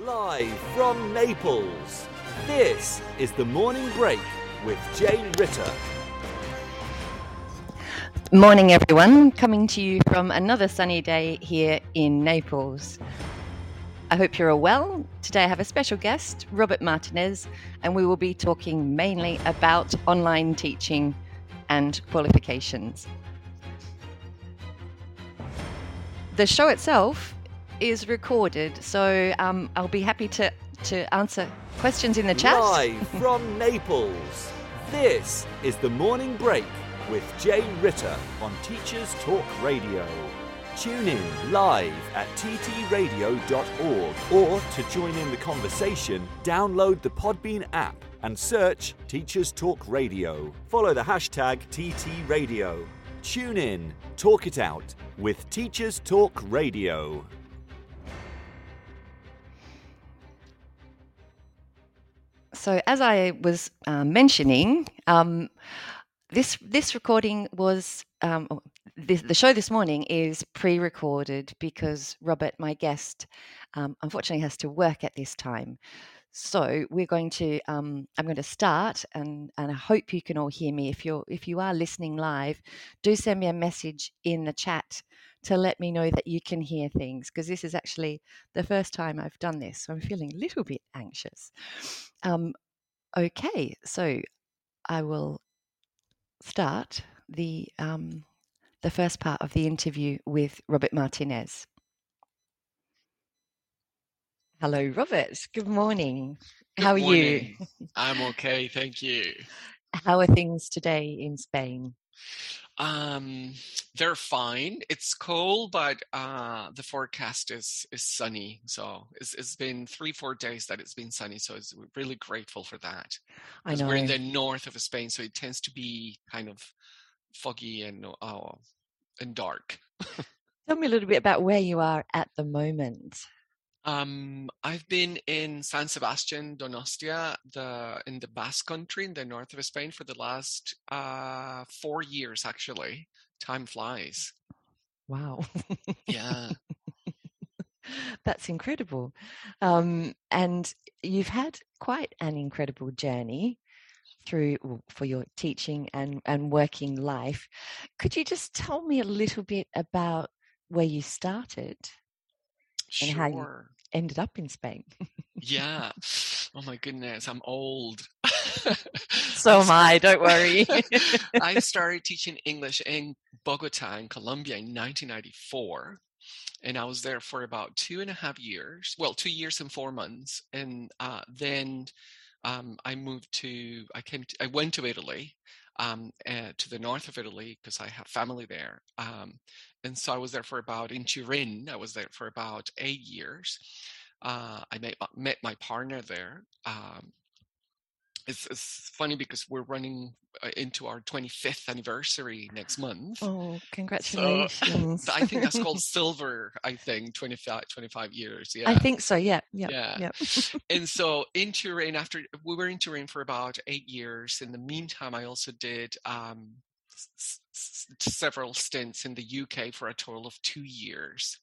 Live from Naples, this is the morning break with Jane Ritter. Morning, everyone. Coming to you from another sunny day here in Naples. I hope you're all well. Today I have a special guest, Robert Martinez, and we will be talking mainly about online teaching and qualifications. The show itself is recorded, so um, I'll be happy to, to answer questions in the chat. Live from Naples, this is the morning break with Jay Ritter on Teachers Talk Radio. Tune in live at ttradio.org or to join in the conversation, download the Podbean app and search Teachers Talk Radio. Follow the hashtag TTRadio. Tune in, talk it out with Teachers Talk Radio. So, as I was uh, mentioning, um, this this recording was um, oh, this, the show this morning is pre-recorded because Robert, my guest, um, unfortunately has to work at this time. So we're going to um, I'm going to start, and and I hope you can all hear me. If you're if you are listening live, do send me a message in the chat to let me know that you can hear things because this is actually the first time I've done this, so I'm feeling a little bit anxious. Um, okay, so I will start the um, the first part of the interview with Robert Martinez. Hello, Robert. Good morning. Good How are morning. you? I'm okay, thank you. How are things today in Spain? Um, they're fine. It's cold, but uh, the forecast is is sunny. So it's, it's been three, four days that it's been sunny. So it's really grateful for that. I know. We're in the north of Spain, so it tends to be kind of foggy and uh, and dark. Tell me a little bit about where you are at the moment. Um, I've been in San Sebastian, Donostia, the in the Basque Country in the north of Spain for the last uh, four years. Actually, time flies. Wow. Yeah. That's incredible. Um, and you've had quite an incredible journey through for your teaching and, and working life. Could you just tell me a little bit about where you started, And how you- Sure. Ended up in Spain? Yeah. Oh my goodness, I'm old. So am I, don't worry. I started teaching English in Bogota, in Colombia, in 1994. And I was there for about two and a half years. Well, two years and four months. And uh, then um, I moved to, I came, to, I went to Italy, um, uh, to the north of Italy, because I have family there. Um, and so I was there for about, in Turin, I was there for about eight years. Uh, I met, met my partner there. Um, it's, it's funny because we're running uh, into our 25th anniversary next month. oh, congratulations. I think that's called silver, I think, 25, 25 years. Yeah. I think so, yeah. Yeah. Yeah. yeah. and so in Turin, after we were in Turin for about eight years. In the meantime, I also did um, s- s- several stints in the UK for a total of two years.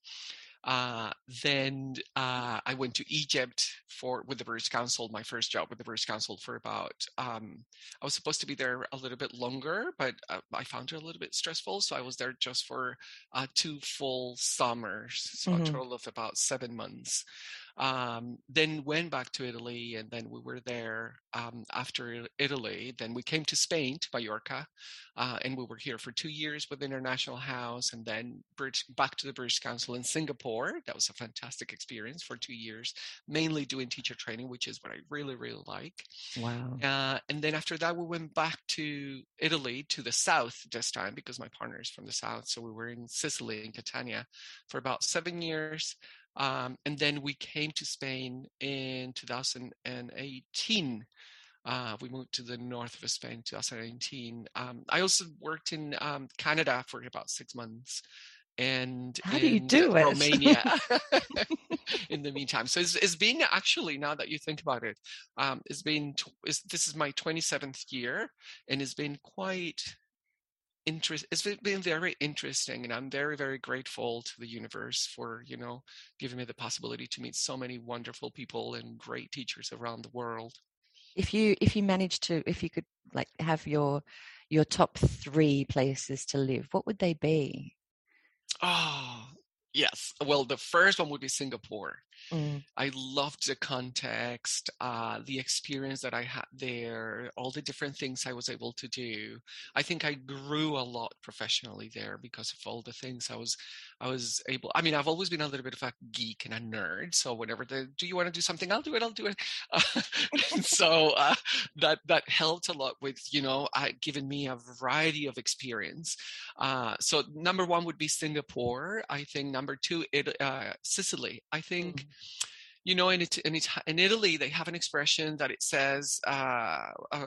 Uh, then uh, I went to Egypt for with the British Council. My first job with the British Council for about. Um, I was supposed to be there a little bit longer, but uh, I found it a little bit stressful, so I was there just for uh, two full summers, so Mhm. a total of about seven months. Um, then went back to Italy, and then we were there um, after Italy. Then we came to Spain, to Mallorca, uh, and we were here for two years with International House, and then British, back to the British Council in Singapore. That was a fantastic experience for two years, mainly doing teacher training, which is what I really, really like. Wow. Uh, and then after that, we went back to Italy, to the south this time, because my partner is from the south. So we were in Sicily, in Catania, for about seven years. Um, and then we came to Spain in 2018. Uh, we moved to the north of Spain, in 2019. Um, I also worked in um, Canada for about six months, and How do you in do it? Romania in the meantime. So it's, it's been actually now that you think about it, um, it's been it's, this is my 27th year, and it's been quite interest it's been very interesting and i'm very very grateful to the universe for you know giving me the possibility to meet so many wonderful people and great teachers around the world. If you if you managed to if you could like have your your top three places to live what would they be? Oh yes. Well the first one would be singapore Mm. I loved the context, uh, the experience that I had there, all the different things I was able to do. I think I grew a lot professionally there because of all the things I was, I was able. I mean, I've always been a little bit of a geek and a nerd. So whenever the, do you want to do something? I'll do it. I'll do it. Uh, so uh, that that helped a lot with you know uh, giving me a variety of experience. Uh, so number one would be Singapore. I think number two, it, uh, Sicily. I think. Mm you know in, in, in italy they have an expression that it says uh, uh,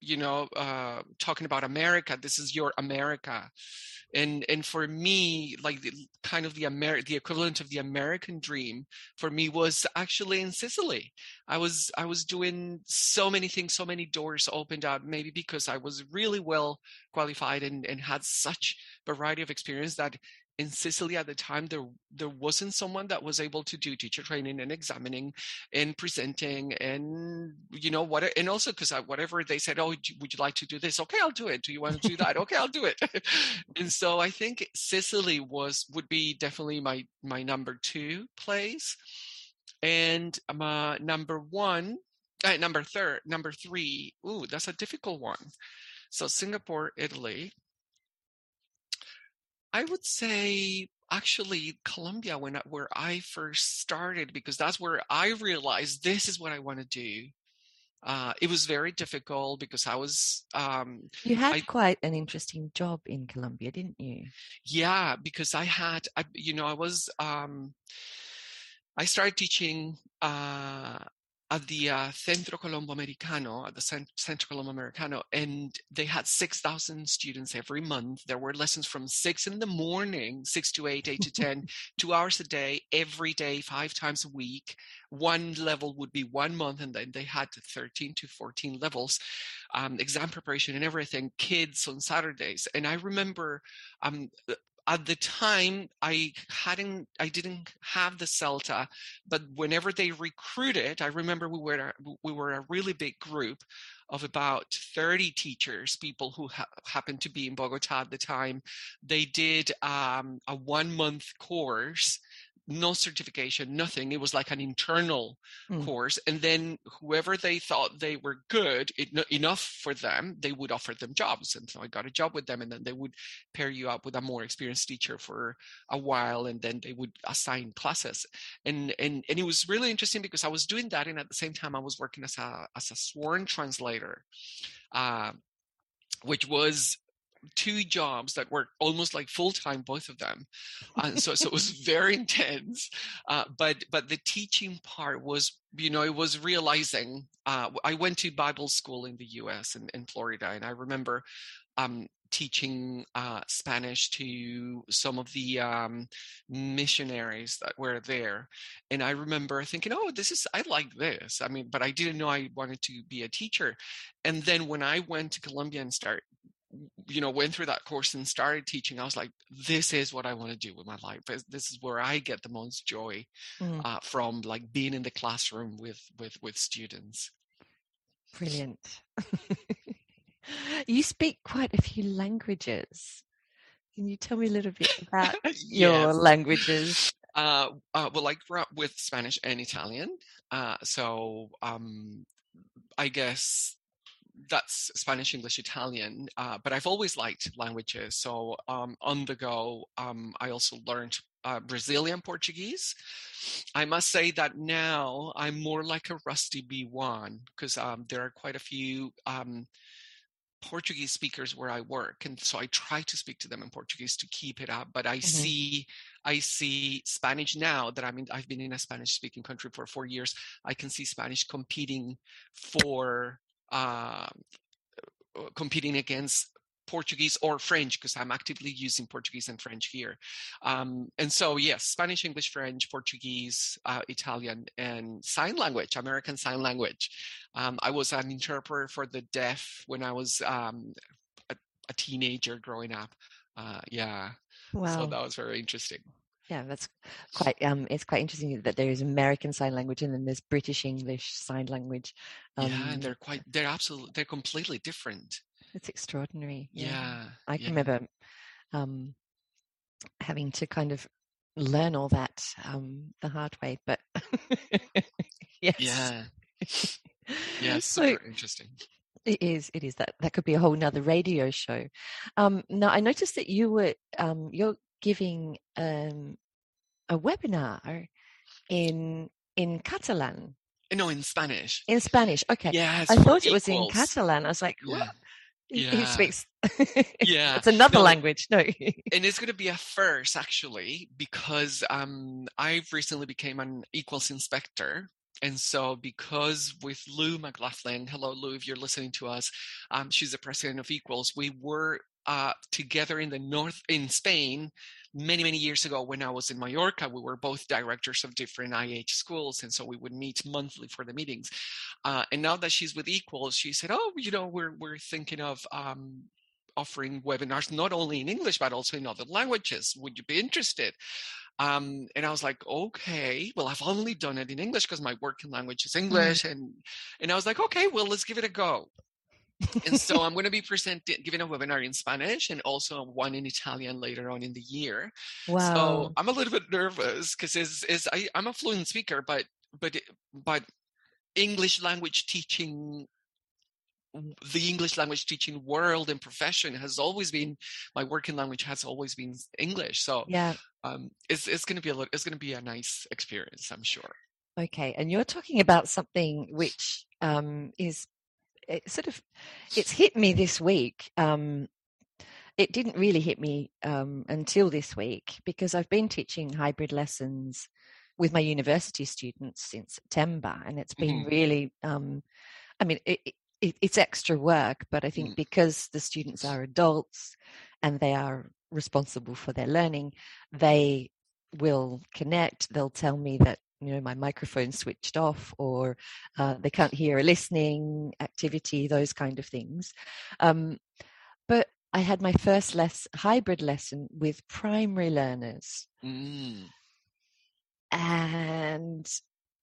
you know uh, talking about america this is your america. And and for me like the, kind of the Amer- the equivalent of the american dream for me was actually in sicily. I was i was doing so many things so many doors opened up maybe because i was really well qualified and and had such variety of experience that in Sicily at the time there there wasn't someone that was able to do teacher training and examining and presenting and you know what and also because whatever they said oh would you like to do this? Okay I'll do it. Do you want to do that? Okay I'll do it. And so I think Sicily was would be definitely my my number two place. And my number one uh, number third number three ooh that's a difficult one. So Singapore Italy I would say actually Colombia when I, where I first started because that's where I realized this is what I want to do. Uh, it was very difficult because I was. Um, you had I, quite an interesting job in Colombia, didn't you? Yeah, because I had, I, you know, I was. Um, I started teaching uh, at the uh, Centro Colombo Americano, at the Centro Colombo Americano, and they had 6,000 students every month. There were lessons from 6 in the morning, 6 to 8, 8 to 10, two hours a day, every day, five times a week. One level would be one month, and then they had 13 to 14 levels, um, exam preparation and everything, kids on Saturdays. And I remember um, at the time i hadn't i didn't have the celta but whenever they recruited i remember we were we were a really big group of about 30 teachers people who ha- happened to be in bogota at the time. They did um, a one month course no certification, nothing. It was like an internal mm. course. And then whoever they thought they were good it, enough for them, they would offer them jobs. And so I got a job with them, and then they would pair you up with a more experienced teacher for a while, and then they would assign classes. And and and it was really interesting because I was doing that, and at the same time I was working as a as a sworn translator. Uh, which was two jobs that were almost like full time, both of them. Uh, so so it was very intense. Uh, but but the teaching part was, you know, it was realizing. Uh, I went to Bible school in the U.S. and in Florida, and I remember um, teaching uh, Spanish to some of the um, missionaries that were there. And I remember thinking, oh, this is, I like this. I mean, but I didn't know I wanted to be a teacher. And then when I went to Colombia and start you know went through that course and started teaching i was like this is what i want to do with my life this is where i get the most joy mm. uh, from like being in the classroom with with with students brilliant you speak quite a few languages can you tell me a little bit about yes. your languages uh, uh, well i grew up with spanish and italian uh, so um, i guess that's Spanish, English, Italian, uh, but I've always liked languages. So um, on the go, um, I also learned uh, Brazilian Portuguese. I must say that now I'm more like a rusty B1 because um, there are quite a few um, Portuguese speakers where I work, and so I try to speak to them in Portuguese to keep it up. But I mm-hmm. see, I see Spanish now that I'm in. I've been in a Spanish-speaking country for four years. I can see Spanish competing for uh, competing against Portuguese or French because I'm actively using Portuguese and French here. Um, and so, yes, Spanish, English, French, Portuguese, uh, Italian, and sign language, American Sign Language. Um, I was an interpreter for the deaf when I was um, a teenager growing up. Uh, yeah. Wow. So that was very interesting. Yeah, that's quite um it's quite interesting that there is American Sign Language and then there's British English Sign Language. yeah, and Um they're quite they're absolutely they're completely different. it's extraordinary. Yeah. Yeah. I can Yeah. remember um having to kind of learn all that um the hard way, but yes. Yeah. Yeah. So Super interesting. it is, it is that that could be a whole nother radio show. Um now I noticed that you were um you're giving um a webinar in in Catalan. No, in Spanish. In Spanish. Okay. Yes. I thought it was in. Catalan. I was like, Yeah. what? Yeah. speaks. Yeah. it's another No, language. No. and it's going to be a first actually because um, I've recently became an Eaquals inspector. And so, because with Lou McLaughlin, hello Lou, if you're listening to us, um, she's the president of Eaquals. We were uh, together in the north in Spain many many years ago when I was in Mallorca. We were both directors of different IH schools, and so we would meet monthly for the meetings. Uh, and now that she's with Eaquals, she said, "Oh, you know, we're we're thinking of." Um, offering webinars not only in English but also in other languages. Would you be interested? Um, and I was like, okay, well, I've only done it in English because my working language is English, and and I was like, okay, well, let's give it a go. And so I'm going to be presenting, giving a webinar in Spanish and also one in Italian later on in the year. Wow. So I'm a little bit nervous because is is I, I'm a fluent speaker, but but but English language teaching the English language teaching world and profession has always been my working language has always been English. So yeah. um, it's it's going to be a lit- it's going to be a nice experience, I'm sure. Okay. And you're talking about something which um, is it sort of it's hit me this week. Um, it didn't really hit me um, until this week because I've been teaching hybrid lessons with my university students since September, and it's been Mhm. really. Um, I mean, it, it, it's extra work, but I think Mm. because the students are adults and they are responsible for their learning, they will connect. They'll tell me that you know my microphone switched off or uh, they can't hear a listening activity those kind of things um, but i had my first less hybrid lesson with primary learners Mm. and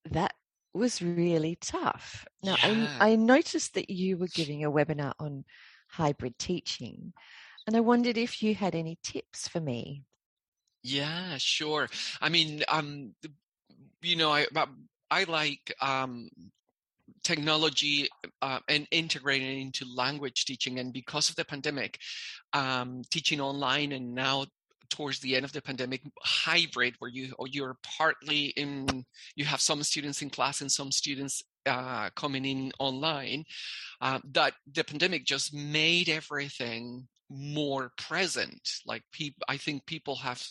that was really tough now Yeah. I, I noticed that you were giving a webinar on hybrid teaching and i wondered if you had any tips for me Yeah, sure. I mean, um, you know, I I like um, technology uh, and integrating into language teaching, and because of the pandemic, um, teaching online, and now towards the end of the pandemic, hybrid, where you or you're partly in, you have some students in class and some students uh, coming in online. Uh, that the pandemic just made everything more present. Like people, I think people have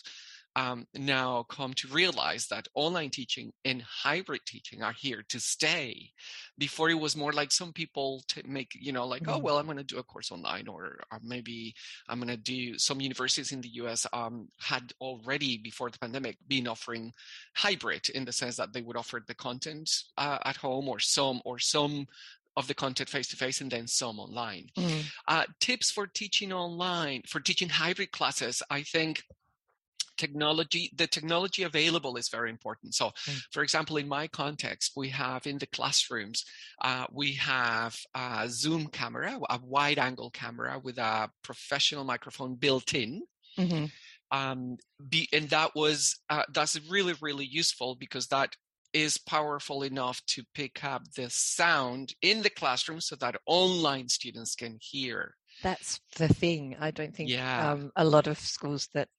um, now come to realize that online teaching and hybrid teaching are here to stay. Before it was more like some people to make, you know, like, oh, Mhm. well, I'm going to do a course online, or, or maybe I'm going to do some universities in the US um, had already before the pandemic been offering hybrid in the sense that they would offer the content uh, at home or some or some of the content face to face and then some online. Mm, Uh, tips for teaching online, for teaching hybrid classes, I think technology, the technology available is very important. So, Mm. for example, in my context, we have in the classrooms, uh, we have a Zoom camera, a wide angle camera with a professional microphone built in mhm, um, be, and that was uh, that's really really useful because that is powerful enough to pick up the sound in the classroom so that online students can hear That's the thing. I don't think Yeah. um, a lot of schools that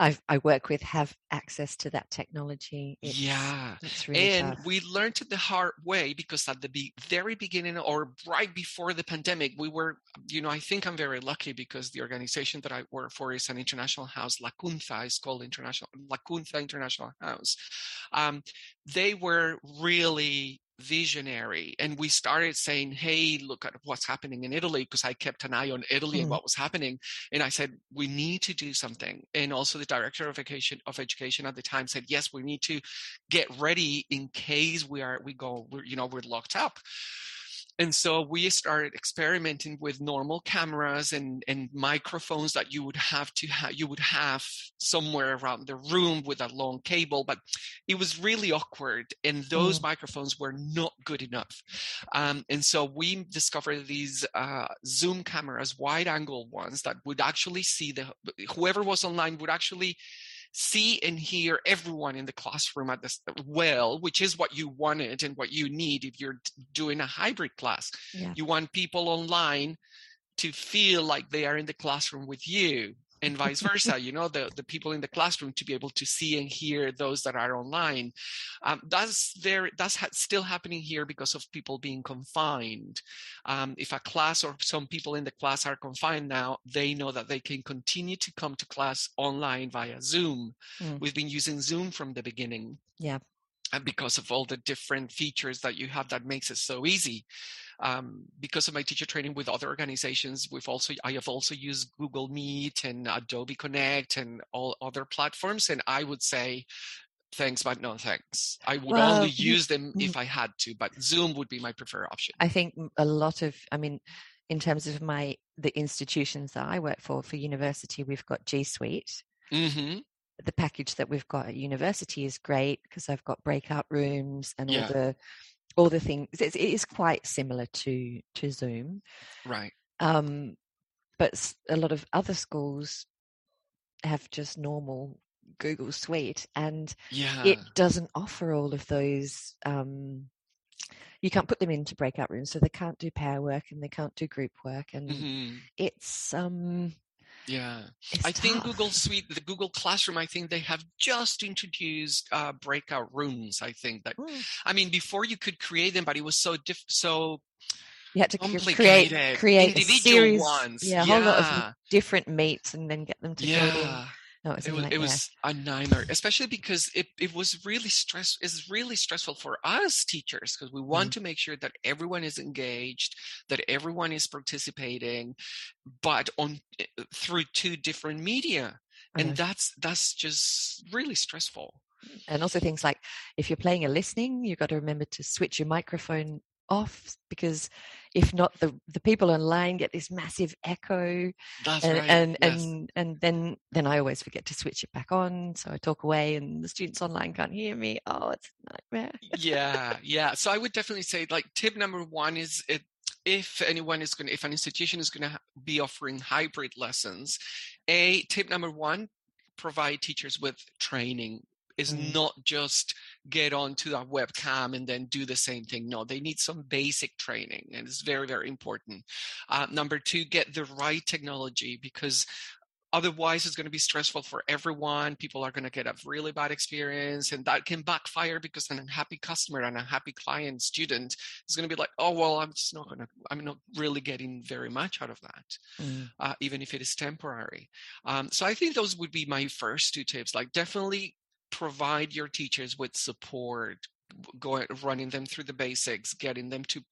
I've, I work with have access to that technology. It's, yeah it's really and tough. we learned it the hard way because at the be- very beginning or right before the pandemic we were you know i think i'm very lucky because the organization that i work for is an international house la Cunza is called international la Cunza international house um, they were really visionary and we started saying hey look at what's happening in italy because i kept an eye on italy and Mhm. what was happening and i said we need to do something and also the director of education of education at the time said yes we need to get ready in case we are we go we're, you know we're locked up and so we started experimenting with normal cameras and, and microphones that you would have to have you would have somewhere around the room with a long cable but it was really awkward and those mm. microphones were not good enough um, and so we discovered these uh, zoom cameras wide angle ones that would actually see the whoever was online would actually see and hear everyone in the classroom at this well, which is what you wanted and what you need if you're doing a hybrid class. Yeah. You want people online to feel like they are in the classroom with you and vice versa you know the, the people in the classroom to be able to see and hear those that are online. Um, that's very that's ha- still happening here because of people being confined. Um, if a class or some people in the class are confined now they know that they can continue to come to class online via zoom. Mm. we've been using zoom from the beginning. Yeah and because of all the different features that you have that makes it so easy um, because of my teacher training with other organizations, we've also I have also used Google Meet and Adobe Connect and all other platforms. And I would say thanks, but no thanks. I would well, only use them if I had to, but Zoom would be my preferred option. I think a lot of, I mean, in terms of my the institutions that I work for for university, we've got G Suite. Mm-hmm. The package that we've got at university is great because I've got breakout rooms and yeah. all the all the things it's, it is quite similar to to zoom right um but a lot of other schools have just normal google suite and yeah. it doesn't offer all of those um you can't put them into breakout rooms so they can't do pair work and they can't do group work and mm-hmm. it's um yeah, it's I tough. think Google Suite, the Google Classroom, I think they have just introduced uh, breakout rooms. I think that, mm. I mean, before you could create them, but it was so diff, so you had to create create individual series, ones. Yeah, a yeah. whole lot of different meets and then get them to yeah. No, it was, it was, it was a nightmare, especially because it, it was really stress. It's really stressful for us teachers because we want mm. to make sure that everyone is engaged, that everyone is participating, but on eh, through two different media, and that's that's just really stressful. And also things like if you're playing a listening, you've got to remember to switch your microphone off because if not the the people online get this massive echo That's and right. and, yes. and and then then I always forget to switch it back on so I talk away and the students online can't hear me oh it's a nightmare yeah yeah so I would definitely say like tip number one is it if anyone is going to if an institution is going to be offering hybrid lessons a tip number one provide teachers with training is mm. not just get onto a webcam and then do the same thing. No, they need some basic training, and it's very, very important. Uh, number two, get the right technology because otherwise it's going to be stressful for everyone people are going to get a really bad experience and that can backfire because an unhappy customer and a happy client student is going to be like oh well i'm just not going to i'm not really getting very much out of that mm. uh, even if it is temporary um, so i think those would be my first two tips like definitely provide your teachers with support going running them through the basics getting them to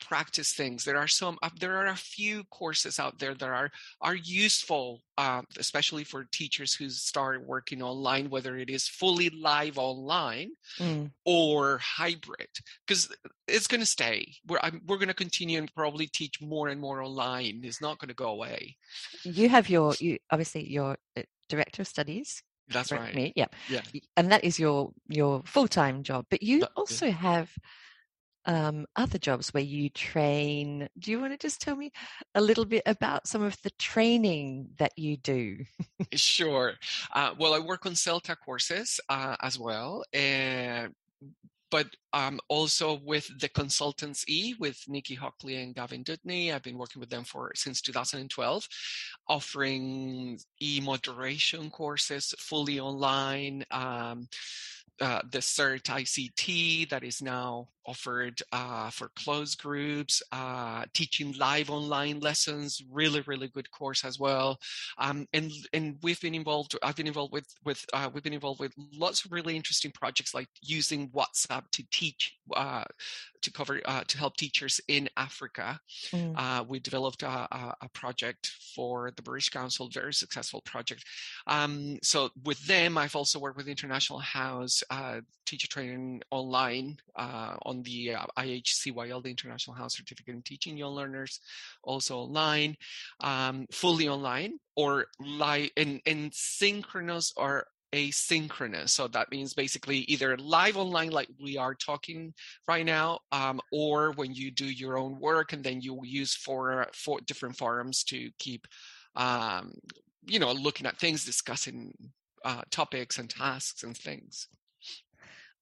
practice things. There are some uh, there are a few courses out there that are are useful uh, especially for teachers who start working online whether it is fully live online mm. or hybrid because it's going to stay. We're I'm, we're going to continue and probably teach more and more online. It's not going to go away. You have your you obviously your uh, director of studies that's right. Me, yeah. Yeah. And that is your your full time job, but you that, also yeah. have um, other jobs where you train. Do you want to just tell me a little bit about some of the training that you do? sure. Uh, well, I work on CELTA courses uh, as well, but um, also with the consultants E with Nicky Hockly and Gavin Dudeney. I've been working with them for since 2012, offering e moderation courses fully online. Um, uh, the CERT ICT that is now offered uh, for closed groups, uh, teaching live online lessons, really, really good course as well. Um, and and we've been involved. I've been involved with with uh, we've been involved with lots of really interesting projects like using WhatsApp to teach uh, to cover uh, to help teachers in Africa. Mm. we developed a, a, project for the British Council, very successful project. Um, so with them, I've also worked with International House teacher training online on on the uh, IHCYL, the International House Certificate in Teaching Young Learners, also online, um, fully online, or live in, in synchronous or asynchronous. So that means basically either live online, like we are talking right now, um, or when you do your own work and then you use for, for different forums to keep, um, you know, looking at things, discussing uh, topics and tasks and things.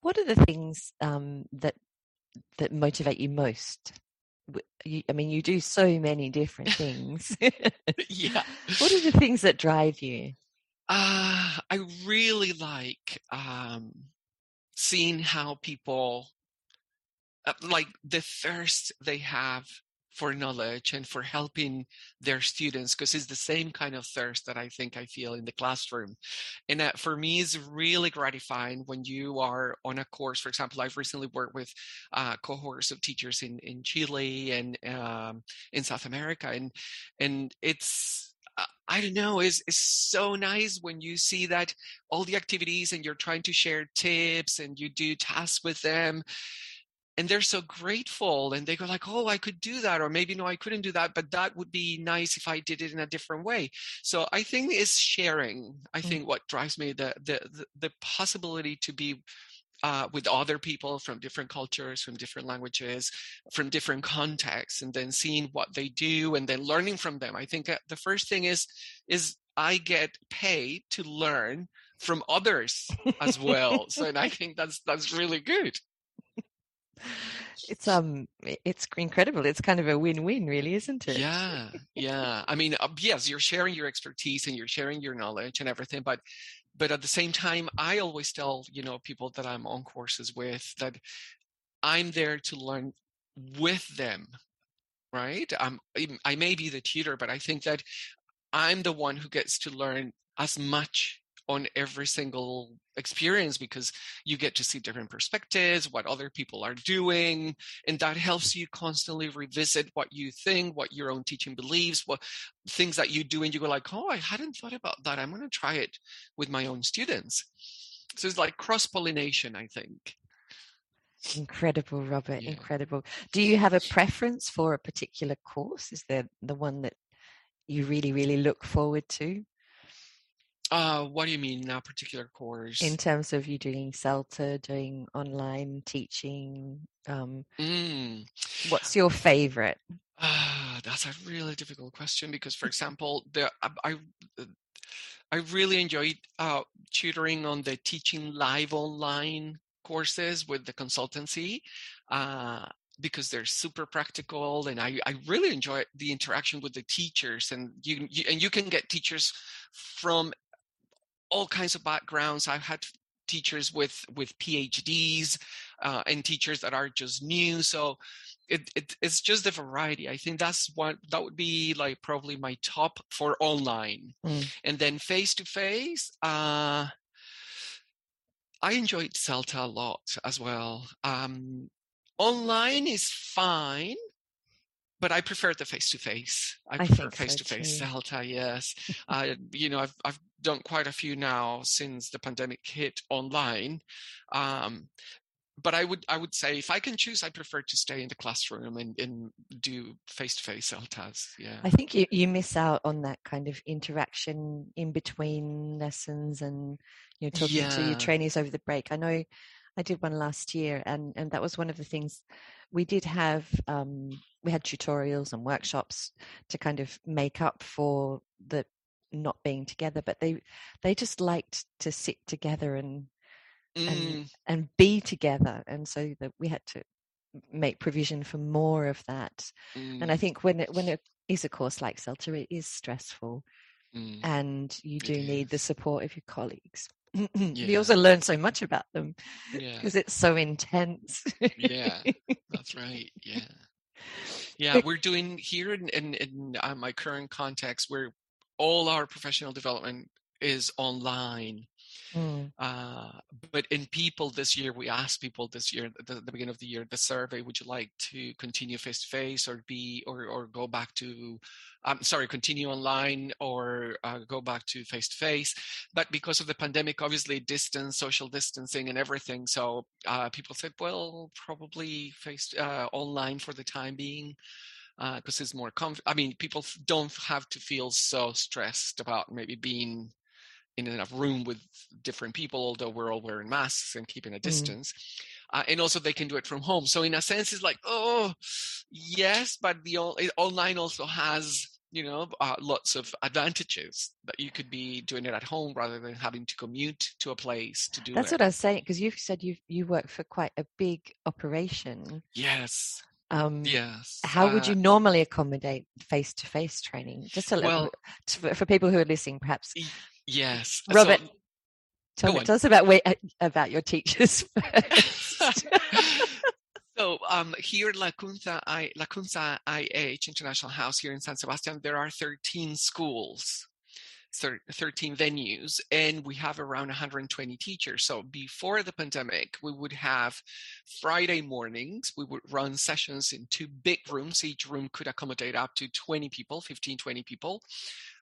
What are the things um, that that motivate you most? You, I mean, you do so many different things. yeah. What are the things that drive you? Uh, I really like um, seeing how people, uh, like the thirst they have for knowledge and for helping their students because it's the same kind of thirst that I think I feel in the classroom. And that for me is really gratifying when you are on a course. For example, I've recently worked with uh, cohorts of teachers in, in Chile and um, in South America, and and it's I don't know, is is so nice when you see that all the activities and you're trying to share tips and you do tasks with them and they're so grateful and they go like oh i could do that or maybe no i couldn't do that but that would be nice if i did it in a different way so i think is sharing i mm. think what drives me the the the, possibility to be uh, with other people from different cultures, from different languages, from different contexts, and then seeing what they do and then learning from them. I think the first thing is is I get paid to learn from others as well. so, and I think that's that's really good it's um it's incredible. It's kind of a win-win really isn't it? Yeah yeah. I mean uh, yes you're sharing your expertise and you're sharing your knowledge and everything but but at the same time i always tell you know people that i'm on courses with that i'm there to learn with them right? I'm i may be the tutor but i think that i'm the one who gets to learn as much on every single experience because you get to see different perspectives, what other people are doing, and that helps you constantly revisit what you think, what your own teaching believes, what things that you do, and you go like, "Oh, I hadn't thought about that. I'm going to try it with my own students." So it's like cross pollination, I think. Incredible, Robert. Yeah. Incredible. Do you have a preference for a particular course? Is there the one that you really, really look forward to? Uh, what do you mean, a particular course? In terms of you doing CELTA, doing online teaching, um, mm. what's your favorite? Uh, that's a really difficult question because, for example, the I I really enjoyed uh, tutoring on the teaching live online courses with the consultancy. Uh, because they're super practical and I, I really enjoy the interaction with the teachers and you, you and you can get teachers from all kinds of backgrounds. I've had teachers with with PhDs uh, and teachers that are just new. So it, it, it's just the variety. I think that's what that would be like probably my top for online, mm. and then face to face. I enjoyed CELTA a lot as well. Um, online is fine, but I prefer the face to face. I prefer face to face CELTA. Yes, uh, you know I've I've done quite a few now since the pandemic hit online. Um, but I would I would say if I can choose, I prefer to stay in the classroom and, and do face to face CELTAs. Yeah. I think you, you miss out on that kind of interaction in between lessons and you know talking yeah. to your trainees over the break. I know I did one last year and and that was one of the things we did have um, we had tutorials and workshops to kind of make up for the not being together but they they just liked to sit together and mm. and and be together and so that we had to make provision for more of that mm. and i mm. think when it when it is a course like CELTA it is stressful mm. and you do need the support of your colleagues yeah. you also learn so much about them because yeah. it's so intense yeah that's right yeah yeah we're doing here in in, in uh, my current context we're all our professional development is online Mm. Uh, but in people this year, we asked people this year, the, the beginning of the year, the survey, would you like to continue face to face or be, or, or go back to, um, sorry, continue online or uh, go back to face to face. But because of the pandemic, obviously distance, social distancing and everything. So uh, people said, well, probably face uh, online for the time being because uh, it's more comf- I mean, people don't have to feel so stressed about maybe being in a room with different people, although we're all wearing masks and keeping a mm. distance. Mm. Uh, and also they can do it from home. So in a sense, it's like, oh, yes, but the online also has you know uh, lots of advantages that you could be doing it at home rather than having to commute to a place to do that's it. what i was saying because you've said you you work for quite a big operation yes um, yes how uh, would you normally accommodate face-to-face training just a little well, for people who are listening perhaps Yes, Robert. So, tell, me, tell us about where, about your teachers first. so um, here Lacunza, I, Lacunza IH International House here in San Sebastian, there are 13 schools. 13 venues and we have around 120 teachers so before the pandemic we would have friday mornings we would run sessions in two big rooms each room could accommodate up to 20 people 15 20 people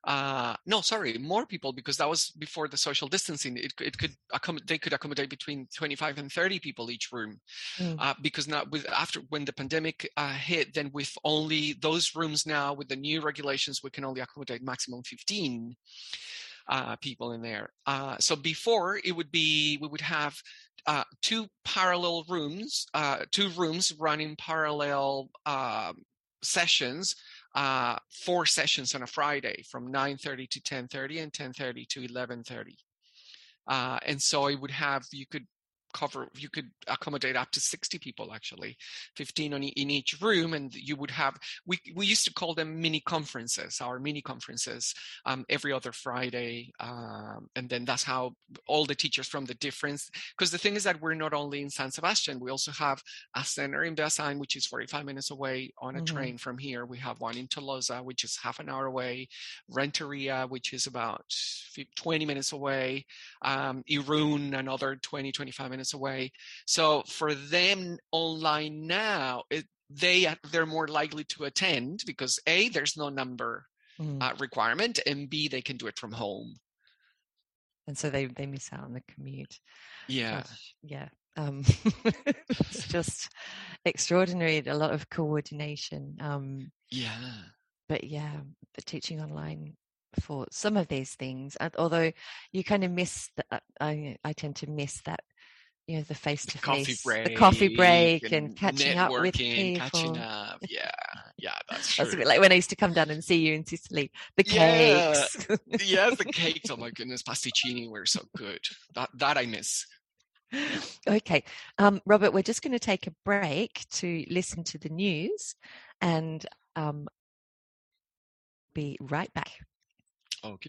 uh, no, sorry, more people because that was before the social distancing. It, it could accommodate, they could accommodate between 25 and 30 people each room. Mm. Uh, because now with after when the pandemic uh, hit, then with only those rooms now with the new regulations, we can only accommodate maximum 15 uh, people in there. Uh, so before it would be we would have uh, two parallel rooms, uh, two rooms running parallel um, sessions uh, four sessions on a Friday from 9:30 to 10:30 and 10:30 to 11:30. Uh, and so it would have you could cover you could accommodate up to 60 people actually 15 on, in each room and you would have we, we used to call them mini conferences our mini conferences um, every other friday um, and then that's how all the teachers from the difference because the thing is that we're not only in san sebastian we also have a center in beasain which is 45 minutes away on a mm-hmm. train from here we have one in tolosa which is half an hour away renteria which is about 20 minutes away um, irun another 20 25 minutes minutes away. So for them online now, it, they they're more likely to attend because a there's no number mm. uh, requirement, and b they can do it from home. And so they they miss out on the commute. Yeah, Gosh, yeah. Um, it's just extraordinary. A lot of coordination. Um, yeah. But yeah, the teaching online for some of these things although you kind of miss that I, I tend to miss that you know the face to face the coffee break and, and catching up with people catching up. Yeah yeah that's true that's a bit like when i used to come down and see you in sicily. The cakes. yeah, yeah the cakes. Oh my goodness pasticcini were so good. That that i miss. Okay um, robert we're just going to take a break to listen to the news and um, be right back. Okie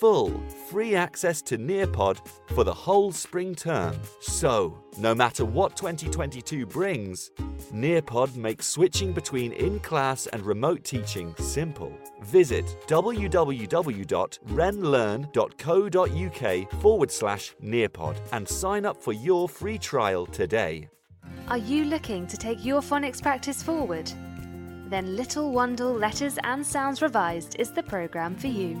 full free access to Nearpod for the whole spring term. So, no matter what 2022 brings, Nearpod makes switching between in class and remote teaching simple. Visit www.renlearn.co.uk forward slash Nearpod and sign up for your free trial today. Are you looking to take your phonics practice forward? Then Little Wandle Letters and Sounds Revised is the programme for you.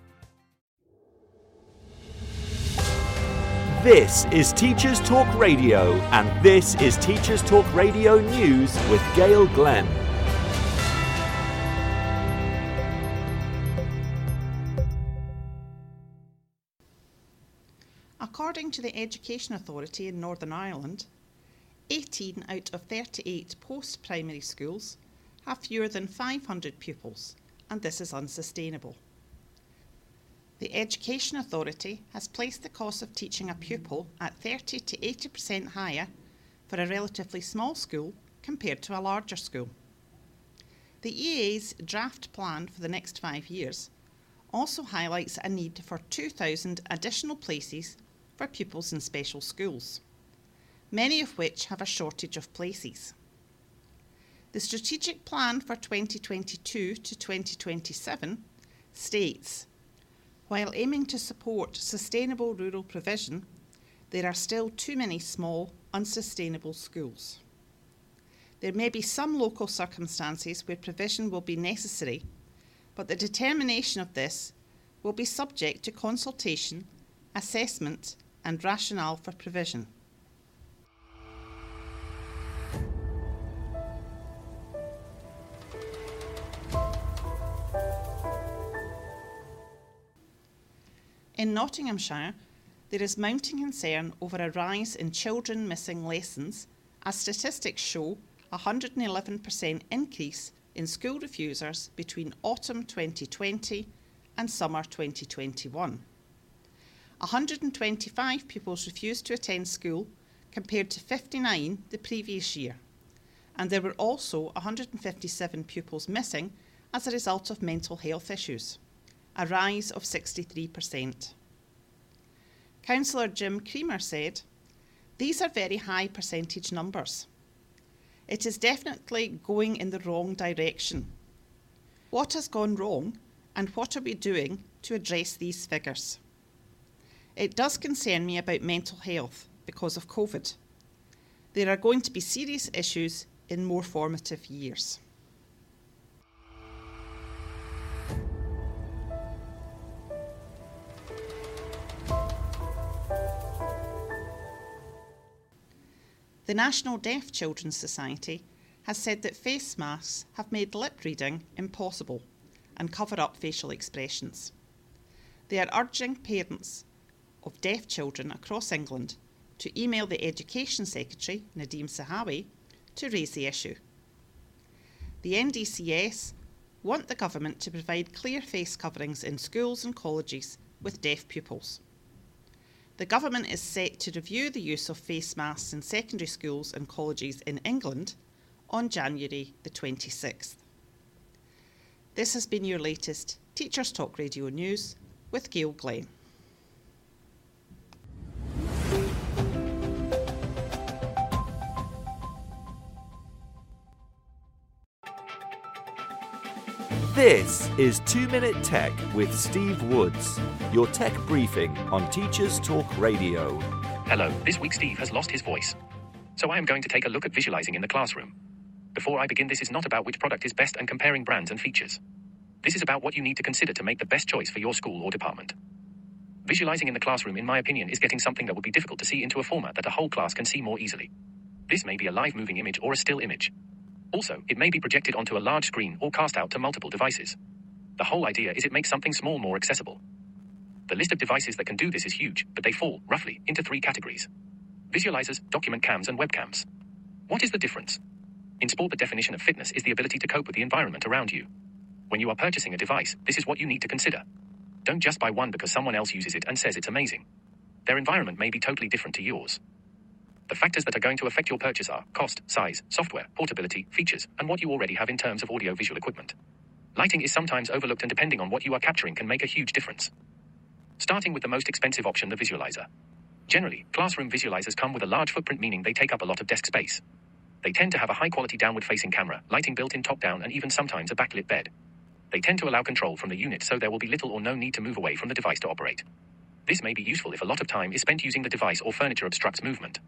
This is Teachers Talk Radio, and this is Teachers Talk Radio News with Gail Glenn. According to the Education Authority in Northern Ireland, 18 out of 38 post primary schools have fewer than 500 pupils, and this is unsustainable. The Education Authority has placed the cost of teaching a pupil at 30 to 80% higher for a relatively small school compared to a larger school. The EA's draft plan for the next five years also highlights a need for 2,000 additional places for pupils in special schools, many of which have a shortage of places. The strategic plan for 2022 to 2027 states while aiming to support sustainable rural provision, there are still too many small, unsustainable schools. There may be some local circumstances where provision will be necessary, but the determination of this will be subject to consultation, assessment, and rationale for provision. In Nottinghamshire, there is mounting concern over a rise in children missing lessons, as statistics show a 111% increase in school refusers between autumn 2020 and summer 2021. 125 pupils refused to attend school compared to 59 the previous year. And there were also 157 pupils missing as a result of mental health issues, a rise of 63%. Councillor Jim Creamer said, These are very high percentage numbers. It is definitely going in the wrong direction. What has gone wrong and what are we doing to address these figures? It does concern me about mental health because of COVID. There are going to be serious issues in more formative years. The National Deaf Children's Society has said that face masks have made lip reading impossible and cover up facial expressions. They are urging parents of deaf children across England to email the Education Secretary, Nadhim Zahawi, to raise the issue. The NDCS want the government to provide clear face coverings in schools and colleges with deaf pupils. The government is set to review the use of face masks in secondary schools and colleges in England on January the 26th. This has been your latest Teachers Talk Radio News with Gail Glenn. This is 2 Minute Tech with Steve Woods, your tech briefing on Teachers Talk Radio. Hello, this week Steve has lost his voice. So I am going to take a look at visualizing in the classroom. Before I begin, this is not about which product is best and comparing brands and features. This is about what you need to consider to make the best choice for your school or department. Visualizing in the classroom, in my opinion, is getting something that would be difficult to see into a format that a whole class can see more easily. This may be a live moving image or a still image. Also, it may be projected onto a large screen or cast out to multiple devices. The whole idea is it makes something small more accessible. The list of devices that can do this is huge, but they fall, roughly, into three categories visualizers, document cams, and webcams. What is the difference? In sport, the definition of fitness is the ability to cope with the environment around you. When you are purchasing a device, this is what you need to consider. Don't just buy one because someone else uses it and says it's amazing. Their environment may be totally different to yours. The factors that are going to affect your purchase are cost, size, software, portability, features, and what you already have in terms of audio-visual equipment. Lighting is sometimes overlooked and depending on what you are capturing can make a huge difference. Starting with the most expensive option, the visualizer. Generally, classroom visualizers come with a large footprint meaning they take up a lot of desk space. They tend to have a high quality downward facing camera, lighting built in top down, and even sometimes a backlit bed. They tend to allow control from the unit so there will be little or no need to move away from the device to operate. This may be useful if a lot of time is spent using the device or furniture obstructs movement.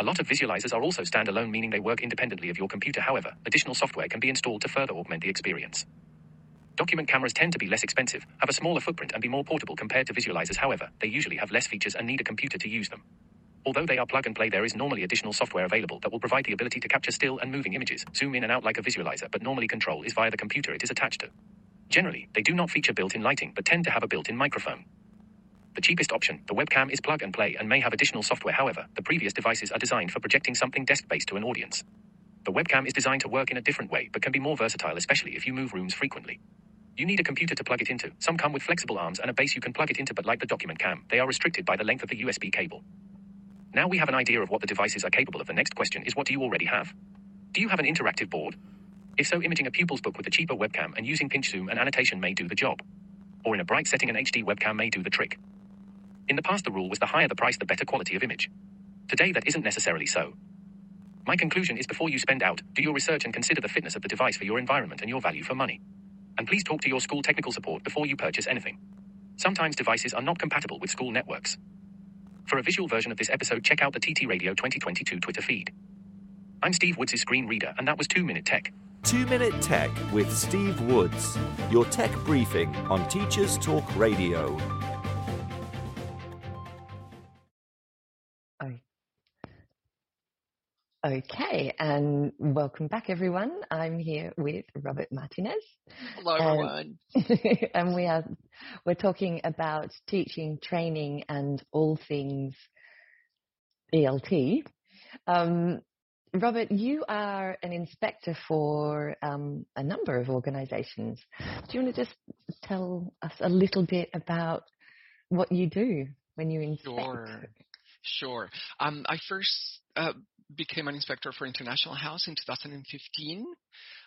A lot of visualizers are also standalone, meaning they work independently of your computer. However, additional software can be installed to further augment the experience. Document cameras tend to be less expensive, have a smaller footprint, and be more portable compared to visualizers. However, they usually have less features and need a computer to use them. Although they are plug and play, there is normally additional software available that will provide the ability to capture still and moving images, zoom in and out like a visualizer, but normally control is via the computer it is attached to. Generally, they do not feature built in lighting, but tend to have a built in microphone. The cheapest option, the webcam, is plug and play and may have additional software. However, the previous devices are designed for projecting something desk based to an audience. The webcam is designed to work in a different way, but can be more versatile, especially if you move rooms frequently. You need a computer to plug it into. Some come with flexible arms and a base you can plug it into, but like the document cam, they are restricted by the length of the USB cable. Now we have an idea of what the devices are capable of. The next question is what do you already have? Do you have an interactive board? If so, imaging a pupil's book with a cheaper webcam and using pinch zoom and annotation may do the job. Or in a bright setting, an HD webcam may do the trick. In the past, the rule was the higher the price, the better quality of image. Today, that isn't necessarily so. My conclusion is before you spend out, do your research and consider the fitness of the device for your environment and your value for money. And please talk to your school technical support before you purchase anything. Sometimes devices are not compatible with school networks. For a visual version of this episode, check out the TT Radio 2022 Twitter feed. I'm Steve Woods' screen reader, and that was 2 Minute Tech. 2 Minute Tech with Steve Woods, your tech briefing on Teachers Talk Radio. Okay, and welcome back, everyone. I'm here with Robert Martinez. Hello, everyone. And, and we are we're talking about teaching, training, and all things ELT. Um, Robert, you are an inspector for um, a number of organisations. Do you want to just tell us a little bit about what you do when you inspect? Sure. Sure. Um, I first uh, became an inspector for International House in 2015.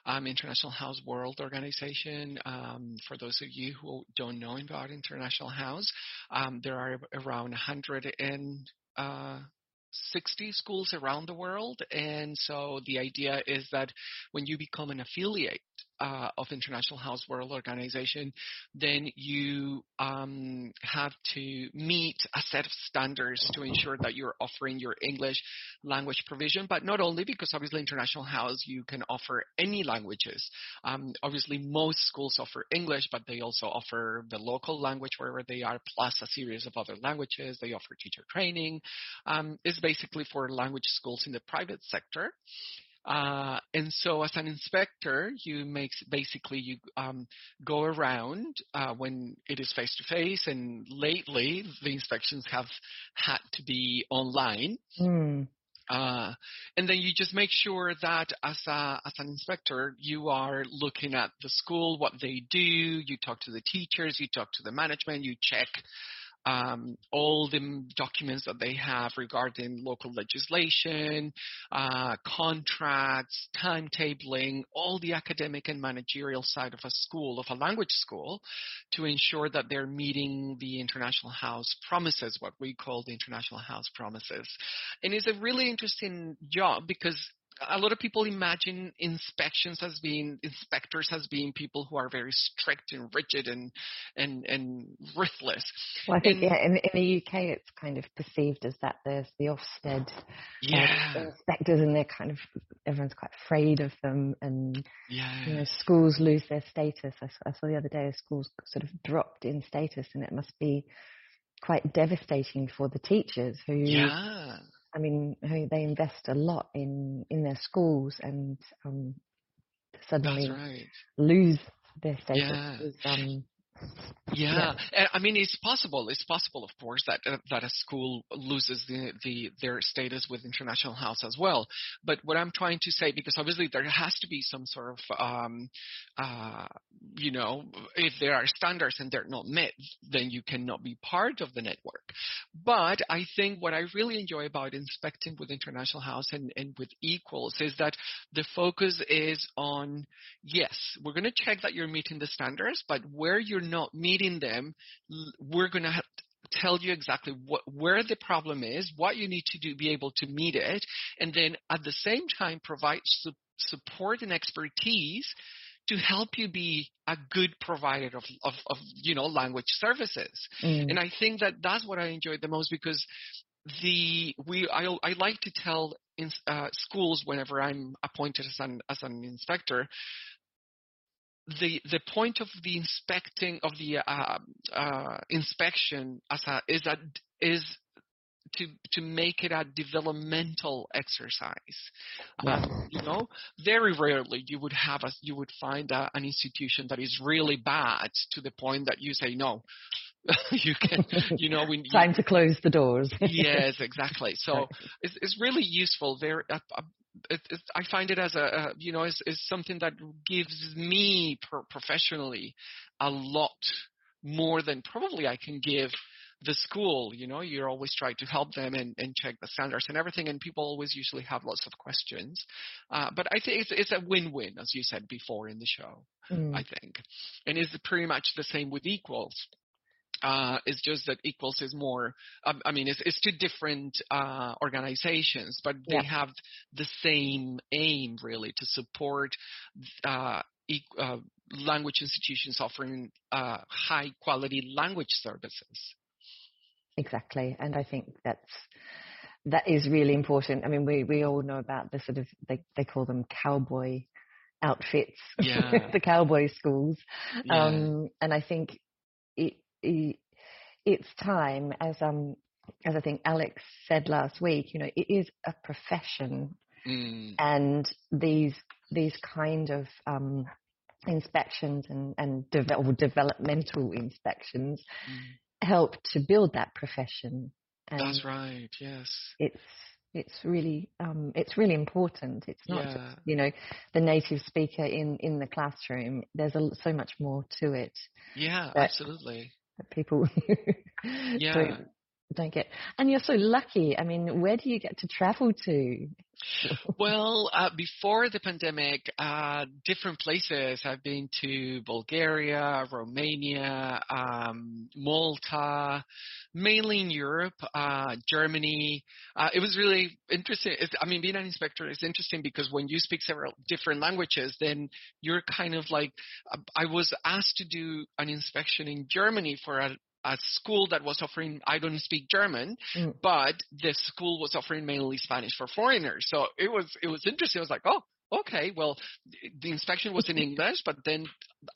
Um, International House World Organization. Um, for those of you who don't know about International House, um, there are around 160 uh, schools around the world, and so the idea is that when you become an affiliate uh, of International House World Organization, then you um, have to meet a set of standards to ensure that you're offering your English language provision, but not only because obviously International House, you can offer any languages. Um, obviously, most schools offer English, but they also offer the local language wherever they are, plus a series of other languages. They offer teacher training. Um, it's basically for language schools in the private sector. Uh, and so, as an inspector, you make basically you um, go around uh, when it is face to face. And lately, the inspections have had to be online. Mm. Uh, and then you just make sure that as a, as an inspector, you are looking at the school, what they do. You talk to the teachers, you talk to the management, you check um, all the documents that they have regarding local legislation, uh, contracts, timetabling, all the academic and managerial side of a school, of a language school, to ensure that they're meeting the International House promises, what we call the International House promises. And it's a really interesting job because a lot of people imagine inspections as being inspectors as being people who are very strict and rigid and and and ruthless. Well, I think and, yeah, in, in the UK it's kind of perceived as that. There's the Ofsted yeah. uh, inspectors, and they're kind of everyone's quite afraid of them, and yeah. you know, schools lose their status. I, I saw the other day a school's sort of dropped in status, and it must be quite devastating for the teachers who yeah I mean, they invest a lot in in their schools, and um, suddenly right. lose their status yeah. is um, yeah. yeah. I mean, it's possible. It's possible, of course, that uh, that a school loses the, the their status with International House as well. But what I'm trying to say, because obviously there has to be some sort of, um, uh, you know, if there are standards and they're not met, then you cannot be part of the network. But I think what I really enjoy about inspecting with International House and, and with Eaquals is that the focus is on, yes, we're going to check that you're meeting the standards, but where you're not meeting them, we're going to tell you exactly what, where the problem is, what you need to do, be able to meet it, and then at the same time provide su- support and expertise to help you be a good provider of, of, of you know language services. Mm. And I think that that's what I enjoy the most because the we I, I like to tell in uh, schools whenever I'm appointed as an as an inspector the the point of the inspecting of the uh, uh, inspection as a, is that is to to make it a developmental exercise. Um, you know, very rarely you would have a you would find a, an institution that is really bad to the point that you say no. you can, you know, when time you, to close the doors. yes, exactly. So it's, it's really useful. Very, uh, uh, it, it, I find it as a, uh, you know, is, is something that gives me per- professionally a lot more than probably I can give the school, you know, you're always trying to help them and, and check the standards and everything, and people always usually have lots of questions. Uh, but I think it's, it's a win-win, as you said before in the show, mm. I think. And it's pretty much the same with Eaquals. Uh, it's just that Eaquals is more um, i mean it's, it's two different uh, organizations but they yeah. have the same aim really to support uh, e- uh, language institutions offering uh, high quality language services Exactly. And I think that's that is really important. I mean, we, we all know about the sort of they they call them cowboy outfits, yeah. the cowboy schools, yeah. um, and I think it, it, it's time, as um as I think Alex said last week, you know, it is a profession, mm. and these these kind of um, inspections and and de- developmental inspections mm help to build that profession. And That's right. Yes. It's it's really um, it's really important. It's not yeah. just, you know the native speaker in in the classroom. There's a, so much more to it. Yeah, absolutely. People yeah. Don't, get. And you're so lucky. I mean, where do you get to travel to? well, uh, before the pandemic, uh, different places. I've been to Bulgaria, Romania, um, Malta, mainly in Europe, uh, Germany. Uh, it was really interesting. It's, I mean, being an inspector is interesting because when you speak several different languages, then you're kind of like. Uh, I was asked to do an inspection in Germany for a, a school that was offering I don't speak German, mm. but the school was offering mainly Spanish for foreigners. So it was it was interesting. I was like, oh, okay, well, the inspection was in English, but then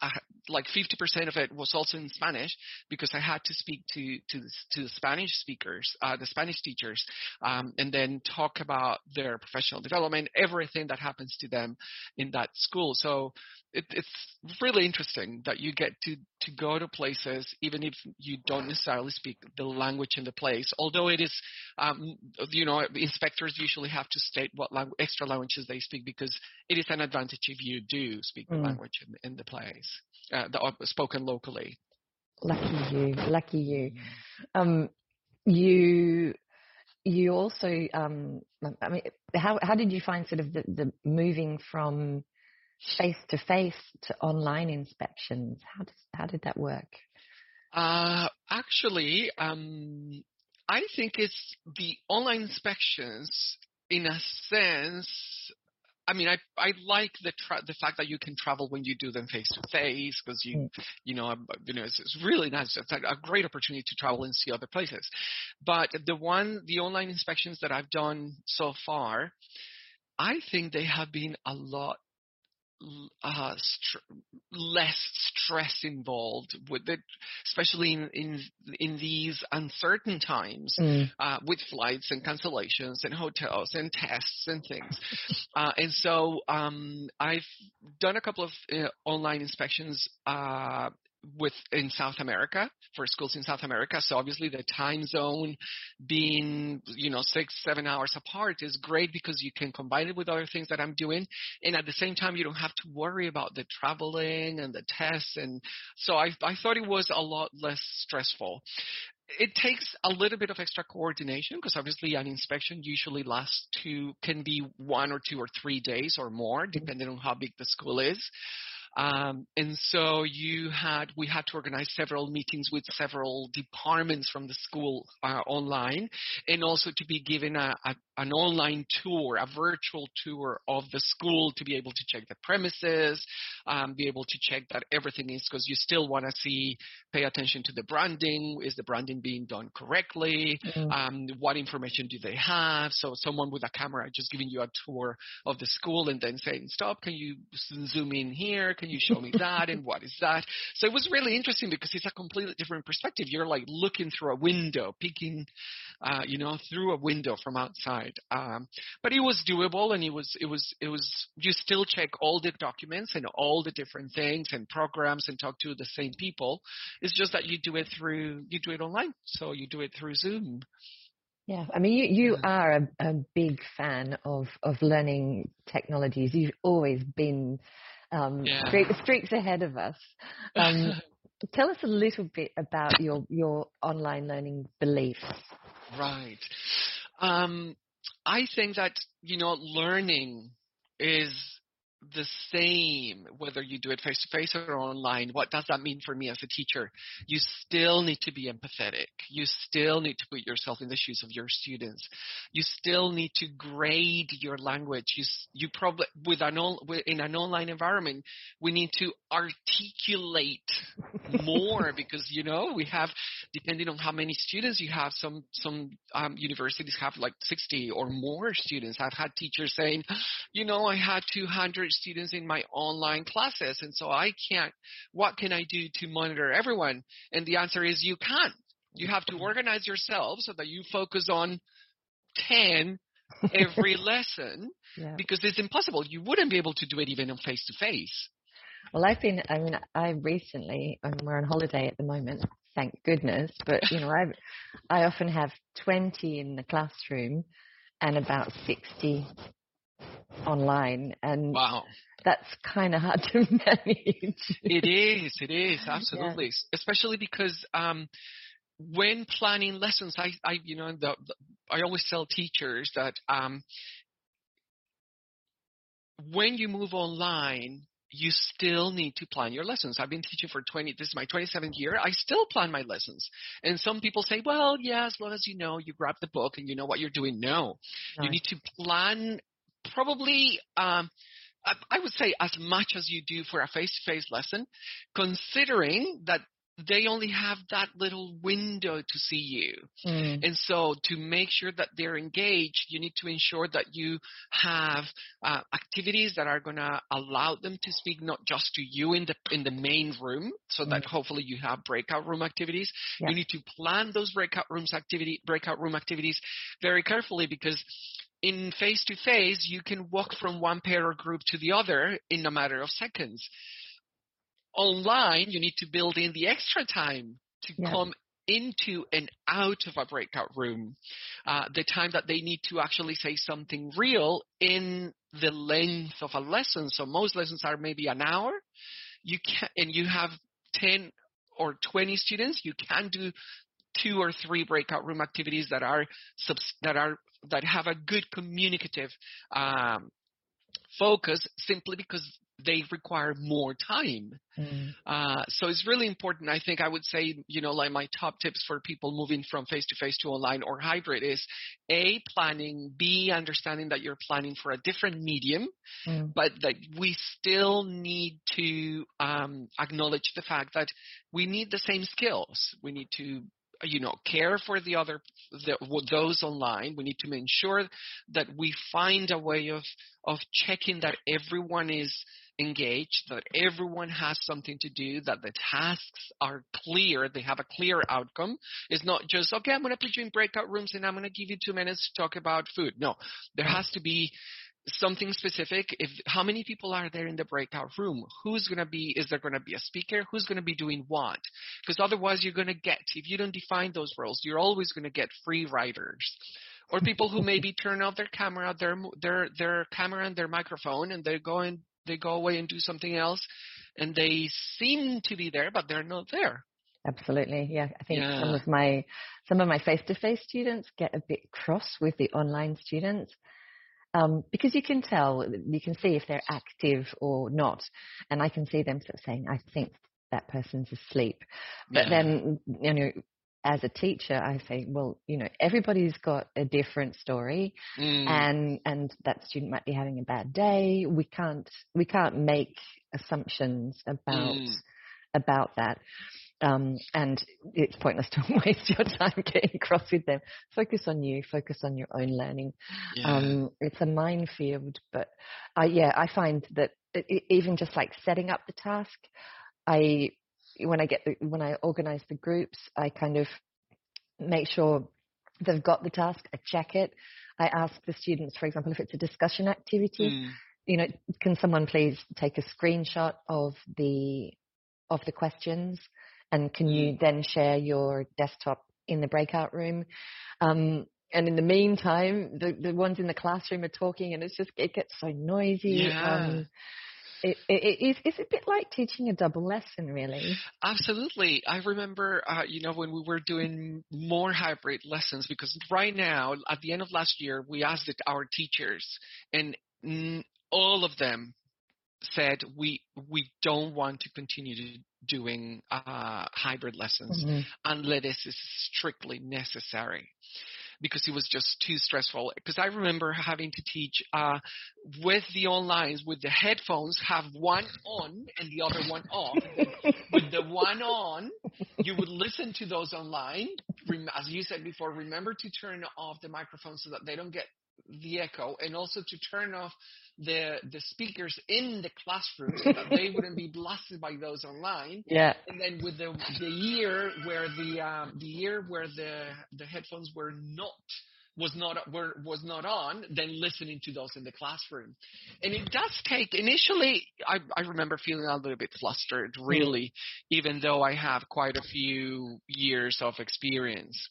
uh, like 50% of it was also in Spanish because I had to speak to to to the Spanish speakers, uh, the Spanish teachers, um, and then talk about their professional development, everything that happens to them in that school. So it, it's really interesting that you get to to go to places even if you don't necessarily speak the language in the place. Although it is, um, you know, inspectors usually have to state what langu- extra languages they speak because it is an advantage if you do speak the mm. language in, in the place, uh, the, uh, spoken locally. Lucky you, lucky you. Um, you you also um, I mean how how did you find sort of the, the moving from face to face to online inspections? How does how did that work? Uh, actually, um, I think it's the online inspections in a sense. I mean, I I like the tra- the fact that you can travel when you do them face to face because you mm. you know you know it's, it's really nice. It's a great opportunity to travel and see other places. But the one the online inspections that I've done so far, I think they have been a lot uh, st- less stress involved with it, especially in in, in these uncertain times mm. uh, with flights and cancellations and hotels and tests and things. uh, and so um, I've done a couple of uh, online inspections uh, with in South America for schools in South America. So obviously the time zone being, you know, six, seven hours apart is great because you can combine it with other things that I'm doing. And at the same time, you don't have to worry about the traveling and the tests. And so I, I thought it was a lot less stressful it takes a little bit of extra coordination because obviously an inspection usually lasts two can be one or two or three days or more depending on how big the school is um, and so you had, we had to organize several meetings with several departments from the school uh, online, and also to be given a, a, an online tour, a virtual tour of the school to be able to check the premises, um, be able to check that everything is, because you still want to see, pay attention to the branding. Is the branding being done correctly? Mm-hmm. Um, what information do they have? So someone with a camera just giving you a tour of the school and then saying, stop, can you zoom in here? Can can you show me that? and what is that? So it was really interesting because it's a completely different perspective. You're like looking through a window, peeking, uh, you know, through a window from outside. Um, but it was doable, and it was it was it was. You still check all the documents and all the different things and programs and talk to the same people. It's just that you do it through you do it online, so you do it through Zoom. Yeah, I mean, you, you are a, a big fan of, of learning technologies. You've always been um, Yeah. streaks, streaks ahead of us. Um, tell us a little bit about your, your online learning beliefs. Right. Um, I think that, you know, learning is the same whether you do it face to face or online. What does that mean for me as a teacher? You still need to be empathetic. You still need to put yourself in the shoes of your students. You still need to grade your language. You you probably with an with, in an online environment, we need to articulate more because you know we have depending on how many students you have some some um, universities have like 60 or more students i've had teachers saying you know i had 200 students in my online classes. And so i can't what can i do to monitor everyone? And the answer is you can't. You have to mm-hmm. organize yourself so that you focus on 10 every lesson Yeah. because it's impossible. You wouldn't be able to do it even on face to face Well, I've been, I mean, I recently, and we're on holiday at the moment, thank goodness, but, you know, I I often have 20 in the classroom and about 60 online, and wow that's kind of hard to manage. It is, it is, absolutely. S- Especially because um, when planning lessons, I, I you know, the, the, I always tell teachers that um, when you move online, you still need to plan your lessons. I've been teaching for 20, this is my 27th year. I still plan my lessons. And some people say, well, yeah, as long as you know, you grab the book and you know what you're doing. No, you need to plan probably, um, I, I would say as much as you do for a face-to-face lesson, considering that they only have that little window to see you. Mm, And so to make sure that they're engaged, you need to ensure that you have uh, activities that are going to allow them to speak not just to you in the in the main room, so that hopefully you have breakout room activities. Yeah. You need to plan those breakout rooms activity breakout room activities very carefully because in face to face you can walk from one pair or group to the other in a matter of seconds. Online, you need to build in the extra time to Yeah. come into and out of a breakout room, uh, the time that they need to actually say something real in the length of a lesson. So most lessons are maybe an hour. You can and you have ten or twenty students. You can do two or three breakout room activities that are that are that have a good communicative um, focus, simply because they require more time. mm, Uh, so it's really important. I think I would say, you know, like my top tips for people moving from face to face to online or hybrid is A, planning, B, understanding that you're planning for a different medium, mm. but that we still need to um, acknowledge the fact that we need the same skills. We need to you know care for the other the, those online. We need to ensure that we find a way of of checking that everyone is engaged that everyone has something to do that the tasks are clear they have a clear outcome. It's not just okay i'm going to put you in breakout rooms and i'm going to give you two minutes to talk about food. No there has to be something specific if how many people are there in the breakout room? Who's going to be is there going to be a speaker? Who's going to be doing what? Because otherwise you're going to get if you don't define those roles you're always going to get free riders or people who maybe turn off their camera their their their camera and their microphone and they go and they go away and do something else and they seem to be there but they're not there. Absolutely, yeah. I think some of my some of my face-to-face students get a bit cross with the online students um, because you can tell, you can see if they're active or not, and I can see them sort of saying, "I think that person's asleep," but Yeah. then you know. As a teacher, I say, well, you know, everybody's got a different story, Mm, and and that student might be having a bad day. We can't we can't make assumptions about Mm. about that. Um, and it's pointless to waste your time getting cross with them. Focus on you. Focus on your own learning. yeah. Um, it's a minefield, but I, yeah, I find that even just like setting up the task. I when I get the, when I organize the groups, I kind of make sure they've got the task. I check it. I ask the students, for example, if it's a discussion activity, mm. you know, can someone please take a screenshot of the of the questions, and can you mm. then share your desktop in the breakout room? Um, and in the meantime, the the ones in the classroom are talking, and it's just it gets so noisy. Yeah. Um, it, it, it, it's a bit like teaching a double lesson, really. Absolutely. I remember, uh, you know, when we were doing more hybrid lessons, because right now, at the end of last year, we asked our teachers, and all of them said we we don't want to continue to doing uh, hybrid lessons mm-hmm. unless it is strictly necessary because it was just too stressful. Because I remember having to teach uh, with the online, with the headphones, have one on and the other one off. with the one on, you would listen to those online. As you said before, remember to turn off the microphone so that they don't get the echo and also to turn off the the speakers in the classroom so that they wouldn't be blasted by those online. Yeah. And then with the the ear where the um, the ear where the the headphones were not was not were was not on, then listening to those in the classroom. And it does take initially I, I remember feeling a little bit flustered, really, even though I have quite a few years of experience.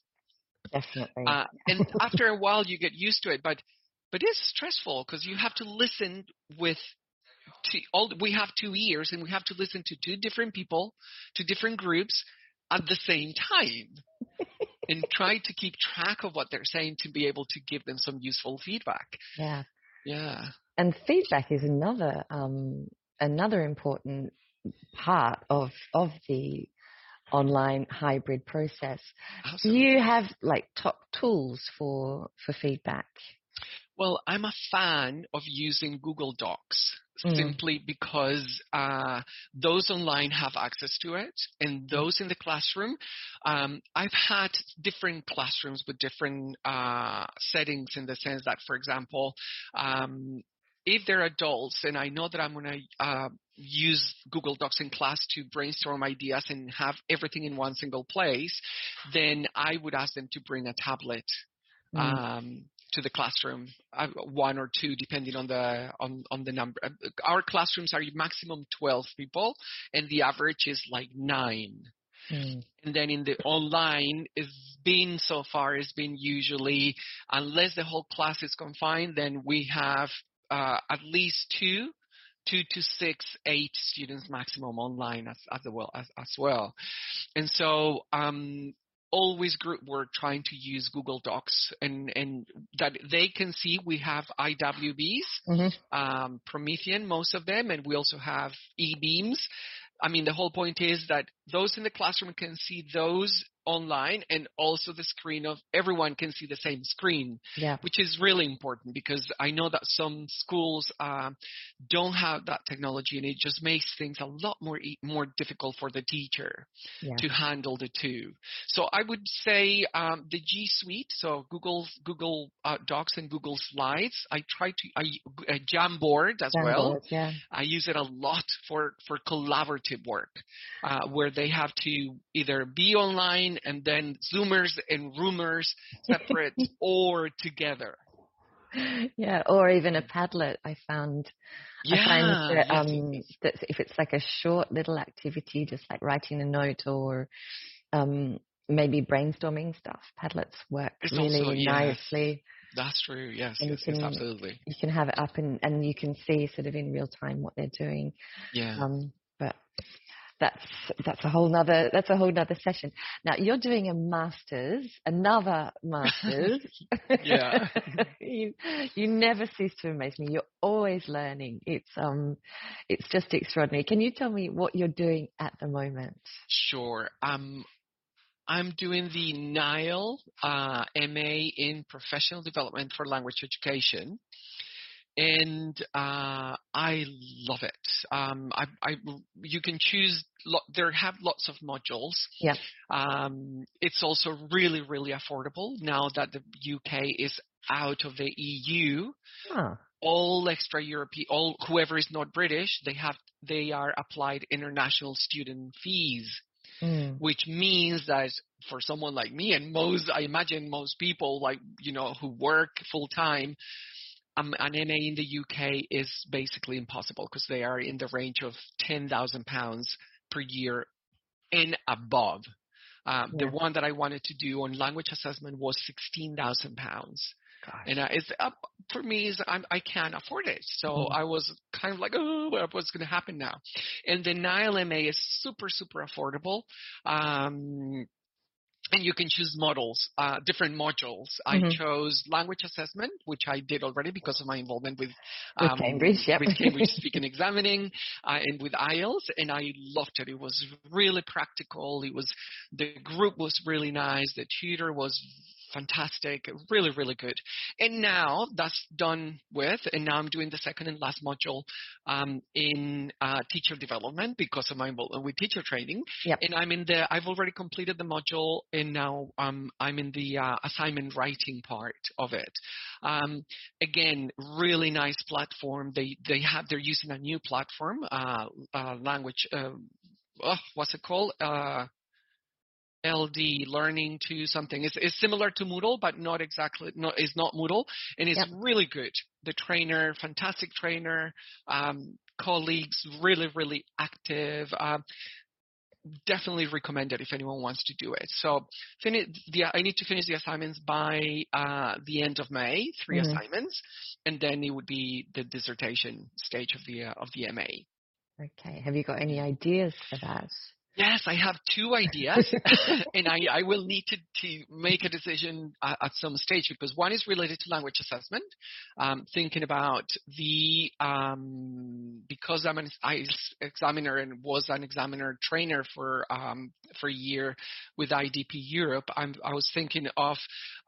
Definitely. Uh, and after a while, you get used to it, but but it's stressful because you have to listen with. To, all we have two ears, and we have to listen to two different people, to different groups at the same time, and try to keep track of what they're saying to be able to give them some useful feedback. Yeah. Yeah. And feedback is another um, another important part of of the online hybrid process. Do you have like top tools for for feedback? Well, I'm a fan of using Google Docs mm. simply because uh, those online have access to it, and those in the classroom. Um, I've had different classrooms with different uh, settings in the sense that, for example, um, if they're adults and I know that I'm going to uh, use Google Docs in class to brainstorm ideas and have everything in one single place, then I would ask them to bring a tablet. Mm. Um, to the classroom, uh, one or two, depending on the on, on the number. Uh, our classrooms are maximum 12 people, and the average is like nine. Mm. And then in the online, it's been so far, it's been usually, unless the whole class is confined, then we have uh, at least two two to six, eight students maximum online as, as well as, as well. And so um, always group work trying to use Google Docs and, and that they can see we have IWBs, mm-hmm. um, Promethean, most of them, and we also have e-beams. I mean, the whole point is that those in the classroom can see those online and also the screen of everyone can see the same screen yeah. which is really important because i know that some schools uh, don't have that technology and it just makes things a lot more more difficult for the teacher yeah. to handle the two so i would say um, the g suite so google google uh, docs and google slides i try to i uh, jamboard as jamboard, well yeah. i use it a lot for for collaborative work uh, where they have to either be online and then Zoomers and Roomers separate or together. Yeah, or even a Padlet. I found. Yeah, I find that, um, yes, that if it's like a short little activity, just like writing a note or um, maybe brainstorming stuff, Padlets work it's really also, nicely. That's true. Yes, yes, you can, yes, absolutely. You can have it up and, and you can see sort of in real time what they're doing. Yeah. Um, but that's that's a whole nother that's a whole nother session. Now you're doing a masters, another masters. yeah. you you never cease to amaze me. You're always learning. It's um it's just extraordinary. Can you tell me what you're doing at the moment? Sure. Um I'm doing the NILE uh, MA in Professional Development for Language Education and uh, I love it. Um, I, I, you can choose. Lo- there have lots of modules. Yeah. Um, it's also really, really affordable now that the UK is out of the EU. Huh. all extra European, all whoever is not British, they have they are applied international student fees, Mm. which means that for someone like me and most, I imagine most people like you know who work full time, um, an MA in the UK is basically impossible because they are in the range of ten thousand pounds per year and above. Um, The one that I wanted to do on language assessment was sixteen thousand pounds Gosh. and uh, it's up for me is I'm, I can't afford it. So Mhm. I was kind of like, oh, what's going to happen now? And the Nile MA is super, super affordable. Um, and you can choose models, uh, different modules. I Mhm. chose language assessment, which I did already because of my involvement with, um, With Cambridge, yep. with Cambridge Speaking Examining, uh, and with IELTS, and I loved it. It was really practical. It was the group was really nice. The tutor was fantastic, really, really good. And now that's done with, and now I'm doing the second and last module um, in uh, teacher development because of my involvement with teacher training. Yep. And I'm in the, I've already completed the module, and now um, I'm in the uh, assignment writing part of it. Um, again, really nice platform. They they have they're using a new platform, uh, uh, language. Uh, oh, what's it called? LD learning to something. It's, it's similar to Moodle, but not exactly. No, it's not Moodle, and it's Yep. really good. The trainer, fantastic trainer, um, colleagues, really, really active. Um, definitely recommend it if anyone wants to do it. So, fini- the, I need to finish the assignments by uh, the end of May, 3 Mhm. assignments, and then it would be the dissertation stage of the uh, of the MA. Okay. Have you got any ideas for that? Yes, I have two ideas, and I, I will need to, to make a decision uh, at some stage because one is related to language assessment, um, thinking about the um, because I'm an examiner and was an examiner trainer for um, for a year with IDP Europe. I'm, I was thinking of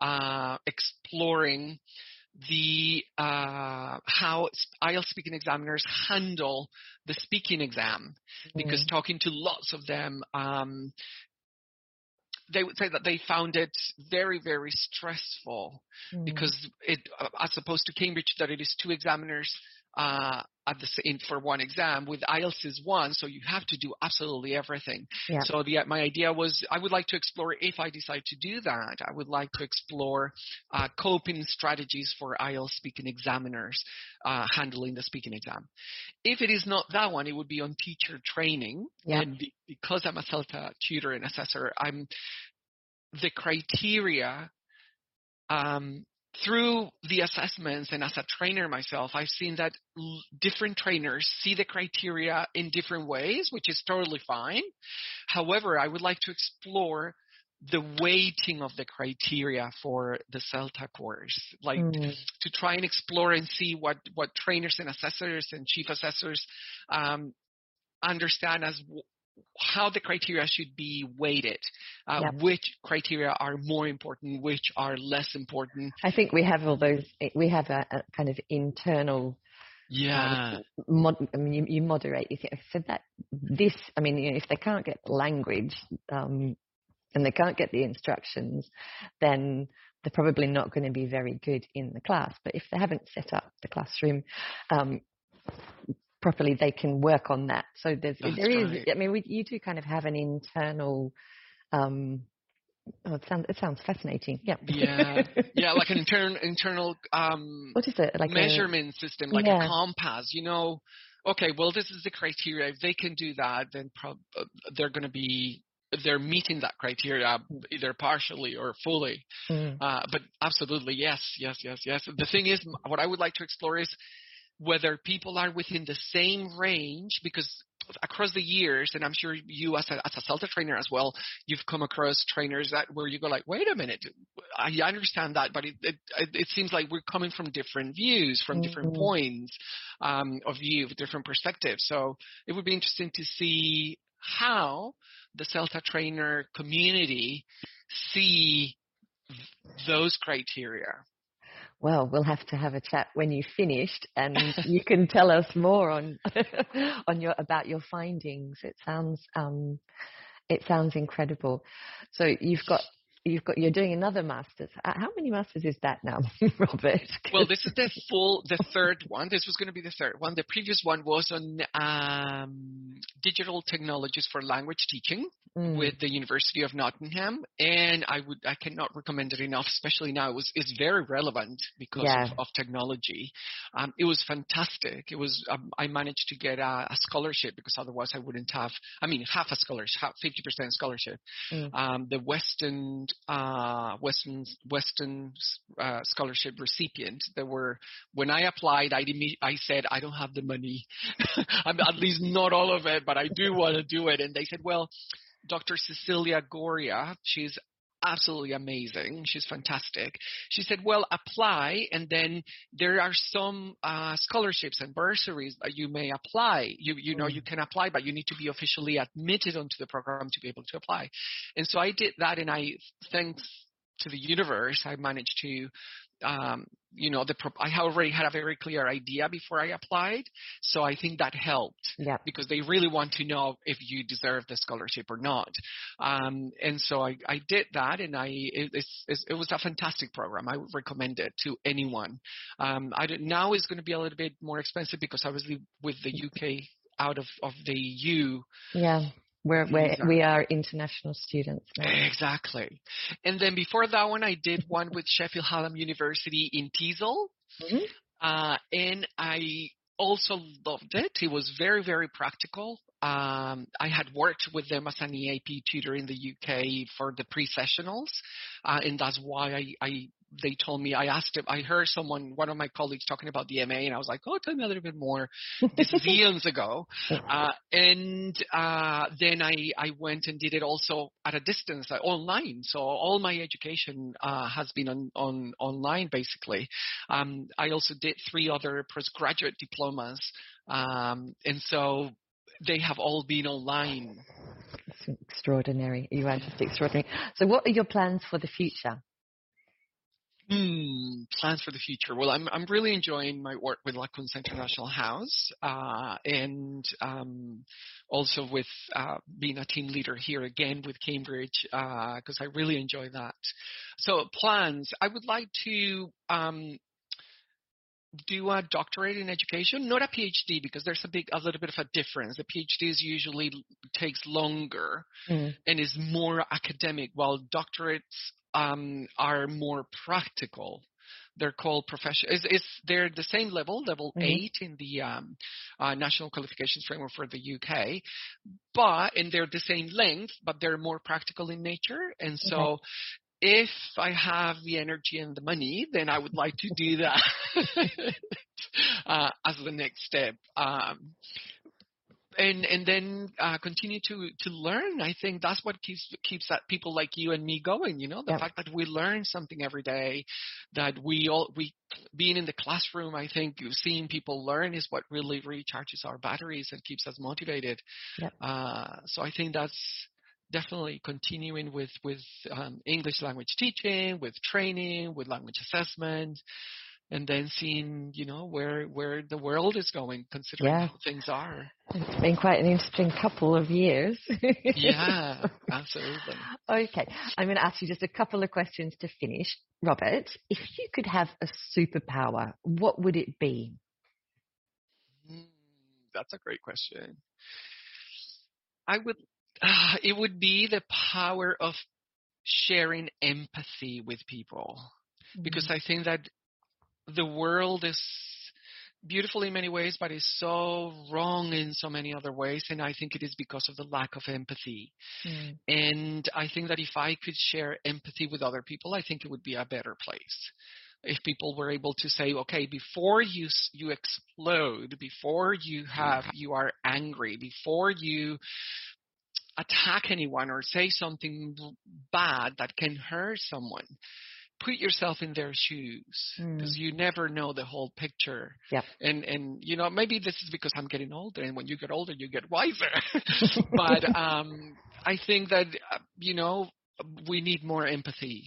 uh, exploring the uh, how IELTS speaking examiners handle the speaking exam because Mm. talking to lots of them, um, they would say that they found it very, very stressful Mm. because it, uh, as opposed to Cambridge, that it is two examiners uh, at the same for one exam. With IELTS is one, so you have to do absolutely everything. Yeah. So the my idea was I would like to explore if I decide to do that. I would like to explore uh, coping strategies for IELTS speaking examiners uh, handling the speaking exam. If it is not that one, it would be on teacher training. Yeah. And be, because I'm a CELTA tutor and assessor, I'm the criteria um, through the assessments and as a trainer myself, I've seen that l- different trainers see the criteria in different ways, which is totally fine. However, I would like to explore the weighting of the criteria for the CELTA course, like Mm. to try and explore and see what, what trainers and assessors and chief assessors um, understand as how the criteria should be weighted, uh, Yep. which criteria are more important, which are less important. I think we have all those. We have a, a kind of internal. Yeah, Mod, I mean, you, you moderate. You think so that this. I mean, you know, if they can't get the language um, and they can't get the instructions, then they're probably not going to be very good in the class. But if they haven't set up the classroom um, properly, they can work on that. So there's That's there is. right. I mean, we, you do kind of have an internal. Um, oh, it sounds it sounds fascinating. Yeah. yeah, yeah, like an internal internal um, what is it like? a- measurement system, like Yeah. a compass. You know, okay, well, this is the criteria. If they can do that, then prob- uh, they're going to be they're meeting that criteria either partially or fully. Mm, Uh, but absolutely, yes, yes, yes, yes. The thing is, what I would like to explore is whether people are within the same range because across the years, and I'm sure you as a, as a CELTA trainer as well, you've come across trainers that where you go like, wait a minute, I understand that, but it, it, it seems like we're coming from different views, from different Mhm. points um, of view, different perspectives. So it would be interesting to see how the CELTA trainer community see those criteria. Well, we'll have to have a chat when you've finished, and you can tell us more on on your about your findings. It sounds um, it sounds incredible. So you've got you've got you're doing another master's. Uh, How many masters is that now, Robert? Well, this is the full, the third one. This was going to be the third one. The previous one was on um, digital technologies for language teaching Mm, with the University of Nottingham, and I would I cannot recommend it enough, especially now. It was it's very relevant because Yeah. of, of technology. Um, it was fantastic. It was um, I managed to get a, a scholarship because otherwise I wouldn't have. I mean, half a scholarship, half fifty percent scholarship. Mm. Um, the Western uh, Western Western uh, scholarship recipient. There were when I applied, I imme- I said I don't have the money, at least not all of it, but I do want to do it. And they said, well, Dr. Cecilia Goria, she's absolutely amazing. She's fantastic. She said, well, apply, and then there are some uh, scholarships and bursaries that you may apply. You you know Mm. you can apply, but you need to be officially admitted onto the program to be able to apply. And so I did that, and I thanks to the universe, I managed to. Um, you know, the pro- I already had a very clear idea before I applied, so I think that helped yeah. because they really want to know if you deserve the scholarship or not. Um, and so I, I did that, and I it, it's, it's, it was a fantastic program. I would recommend it to anyone. Um, I don't, now it's going to be a little bit more expensive because obviously with the UK out of, of the EU, Yeah. We're, we're, we are international students now. exactly. And then before that one, I did one with Sheffield Hallam University in TESOL. Mhm. Uh, and I also loved it. It was very, very practical. Um, I had worked with them as an EAP tutor in the UK for the pre-sessionals, uh, and that's why I, I they told me. I asked them. I heard someone, one of my colleagues, talking about the MA, and I was like, "Oh, tell me a little bit more." This is eons ago, uh, and uh, then I I went and did it also at a distance, uh, online. So all my education uh, has been on, on online basically. Um, I also did three other postgraduate diplomas, um, and so they have all been online. It's extraordinary. You are just extraordinary. So, what are your plans for the future? Hmm, plans for the future. Well, I'm I'm really enjoying my work with Lacunza International House, uh, and um, also with uh, being a team leader here again with Cambridge, because I really enjoy that. So plans. I would like to um, do a doctorate in education, not a PhD, because there's a big, a little bit of a difference. The PhDs usually takes longer Mm. and is more academic, while doctorates um, are more practical. They're called professional. It's, it's, they're the same level, level Mhm. eight in the um, uh, National Qualifications Framework for the UK, but and they're the same length, but they're more practical in nature. And so, if I have the energy and the money, then I would like to do that uh, as the next step. Um, and and then uh, continue to to learn. I think that's what keeps keeps that people like you and me going. You know, the fact that we learn something every day, that we all we being in the classroom. I think seeing people learn is what really recharges our batteries and keeps us motivated. Yeah. Uh, so I think that's definitely continuing with with um, English language teaching, with training, with language assessment. And then seeing, you know, where where the world is going, considering Yeah. how things are. It's been quite an interesting couple of years. Yeah, absolutely. Okay, I'm going to ask you just a couple of questions to finish. Robert, if you could have a superpower, what would it be? Hmm, that's a great question. I would, uh, it would be the power of sharing empathy with people because I think that the world is beautiful in many ways, but is so wrong in so many other ways. And I think it is because of the lack of empathy. Mm. And I think that if I could share empathy with other people, I think it would be a better place. If people were able to say, okay, before you you explode, before you have you are angry, before you attack anyone or say something bad that can hurt someone, put yourself in their shoes because you never know the whole picture. Yep. And and you know maybe this is because I'm getting older, and when you get older, you get wiser. but um, I think that uh, you know we need more empathy.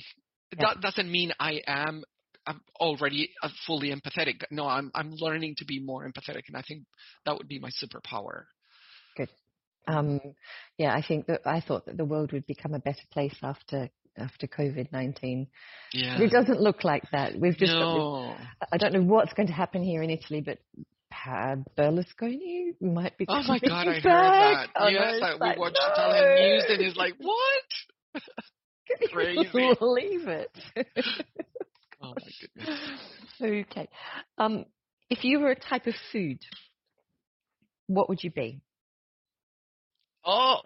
That doesn't mean I am. I'm already uh, fully empathetic. No, I'm I'm learning to be more empathetic, and I think that would be my superpower. Good. Um, yeah, I think that I thought that the world would become a better place after after COVID 19. Yeah. It doesn't look like that. We've just no. this, I don't know what's going to happen here in Italy, but Berlusconi might be. Oh my god, I heard that. Oh, yes, I, we watched no. Italian news and it's like, what? Crazy. believe it? Oh my goodness. okay. Um, if you were a type of food, what would you be? Oh,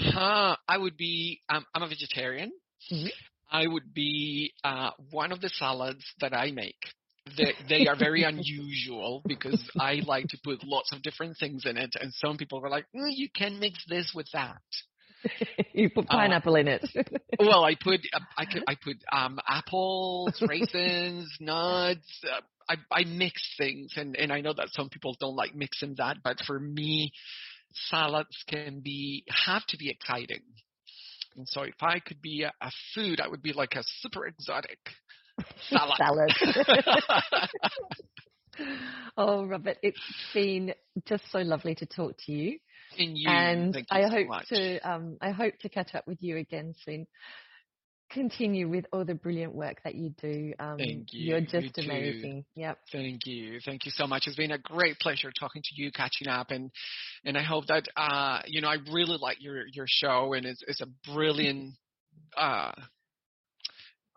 huh. I would be. Um, I'm a vegetarian. Mhm. I would be uh, one of the salads that I make. They, they are very unusual because I like to put lots of different things in it, and some people were like, mm, "You can mix this with that." you put Uh, pineapple in it. Well, I put uh, I could I put um, apples, raisins, nuts. Uh, I I mix things, and and I know that some people don't like mixing that, but for me, salads can be have to be exciting. And so, if I could be a, a food, I would be like a super exotic salad. Salad. oh, Robert, it's been just so lovely to talk to you. and you, and I so hope much. to um, I hope to catch up with you again soon. Continue with all the brilliant work that you do. Um, Thank you. You're You just too. amazing. Yep. Thank you. Thank you so much. It's been a great pleasure talking to you, catching up, and and I hope that uh you know I really like your your show, and it's it's a brilliant uh.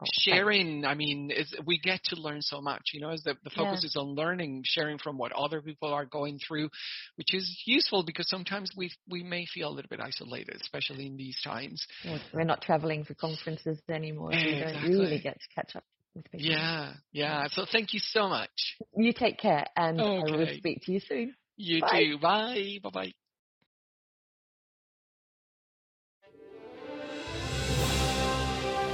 Oh, sharing. I mean, we get to learn so much. You know, as the the focus Yeah. is on learning, sharing from what other people are going through, which is useful because sometimes we we may feel a little bit isolated, especially in these times. We're not traveling for conferences anymore, so we don't really get to catch up with people. Yeah, yeah. So thank you so much. You take care, and I will speak to you soon. You Bye. too. Bye. Bye. Bye.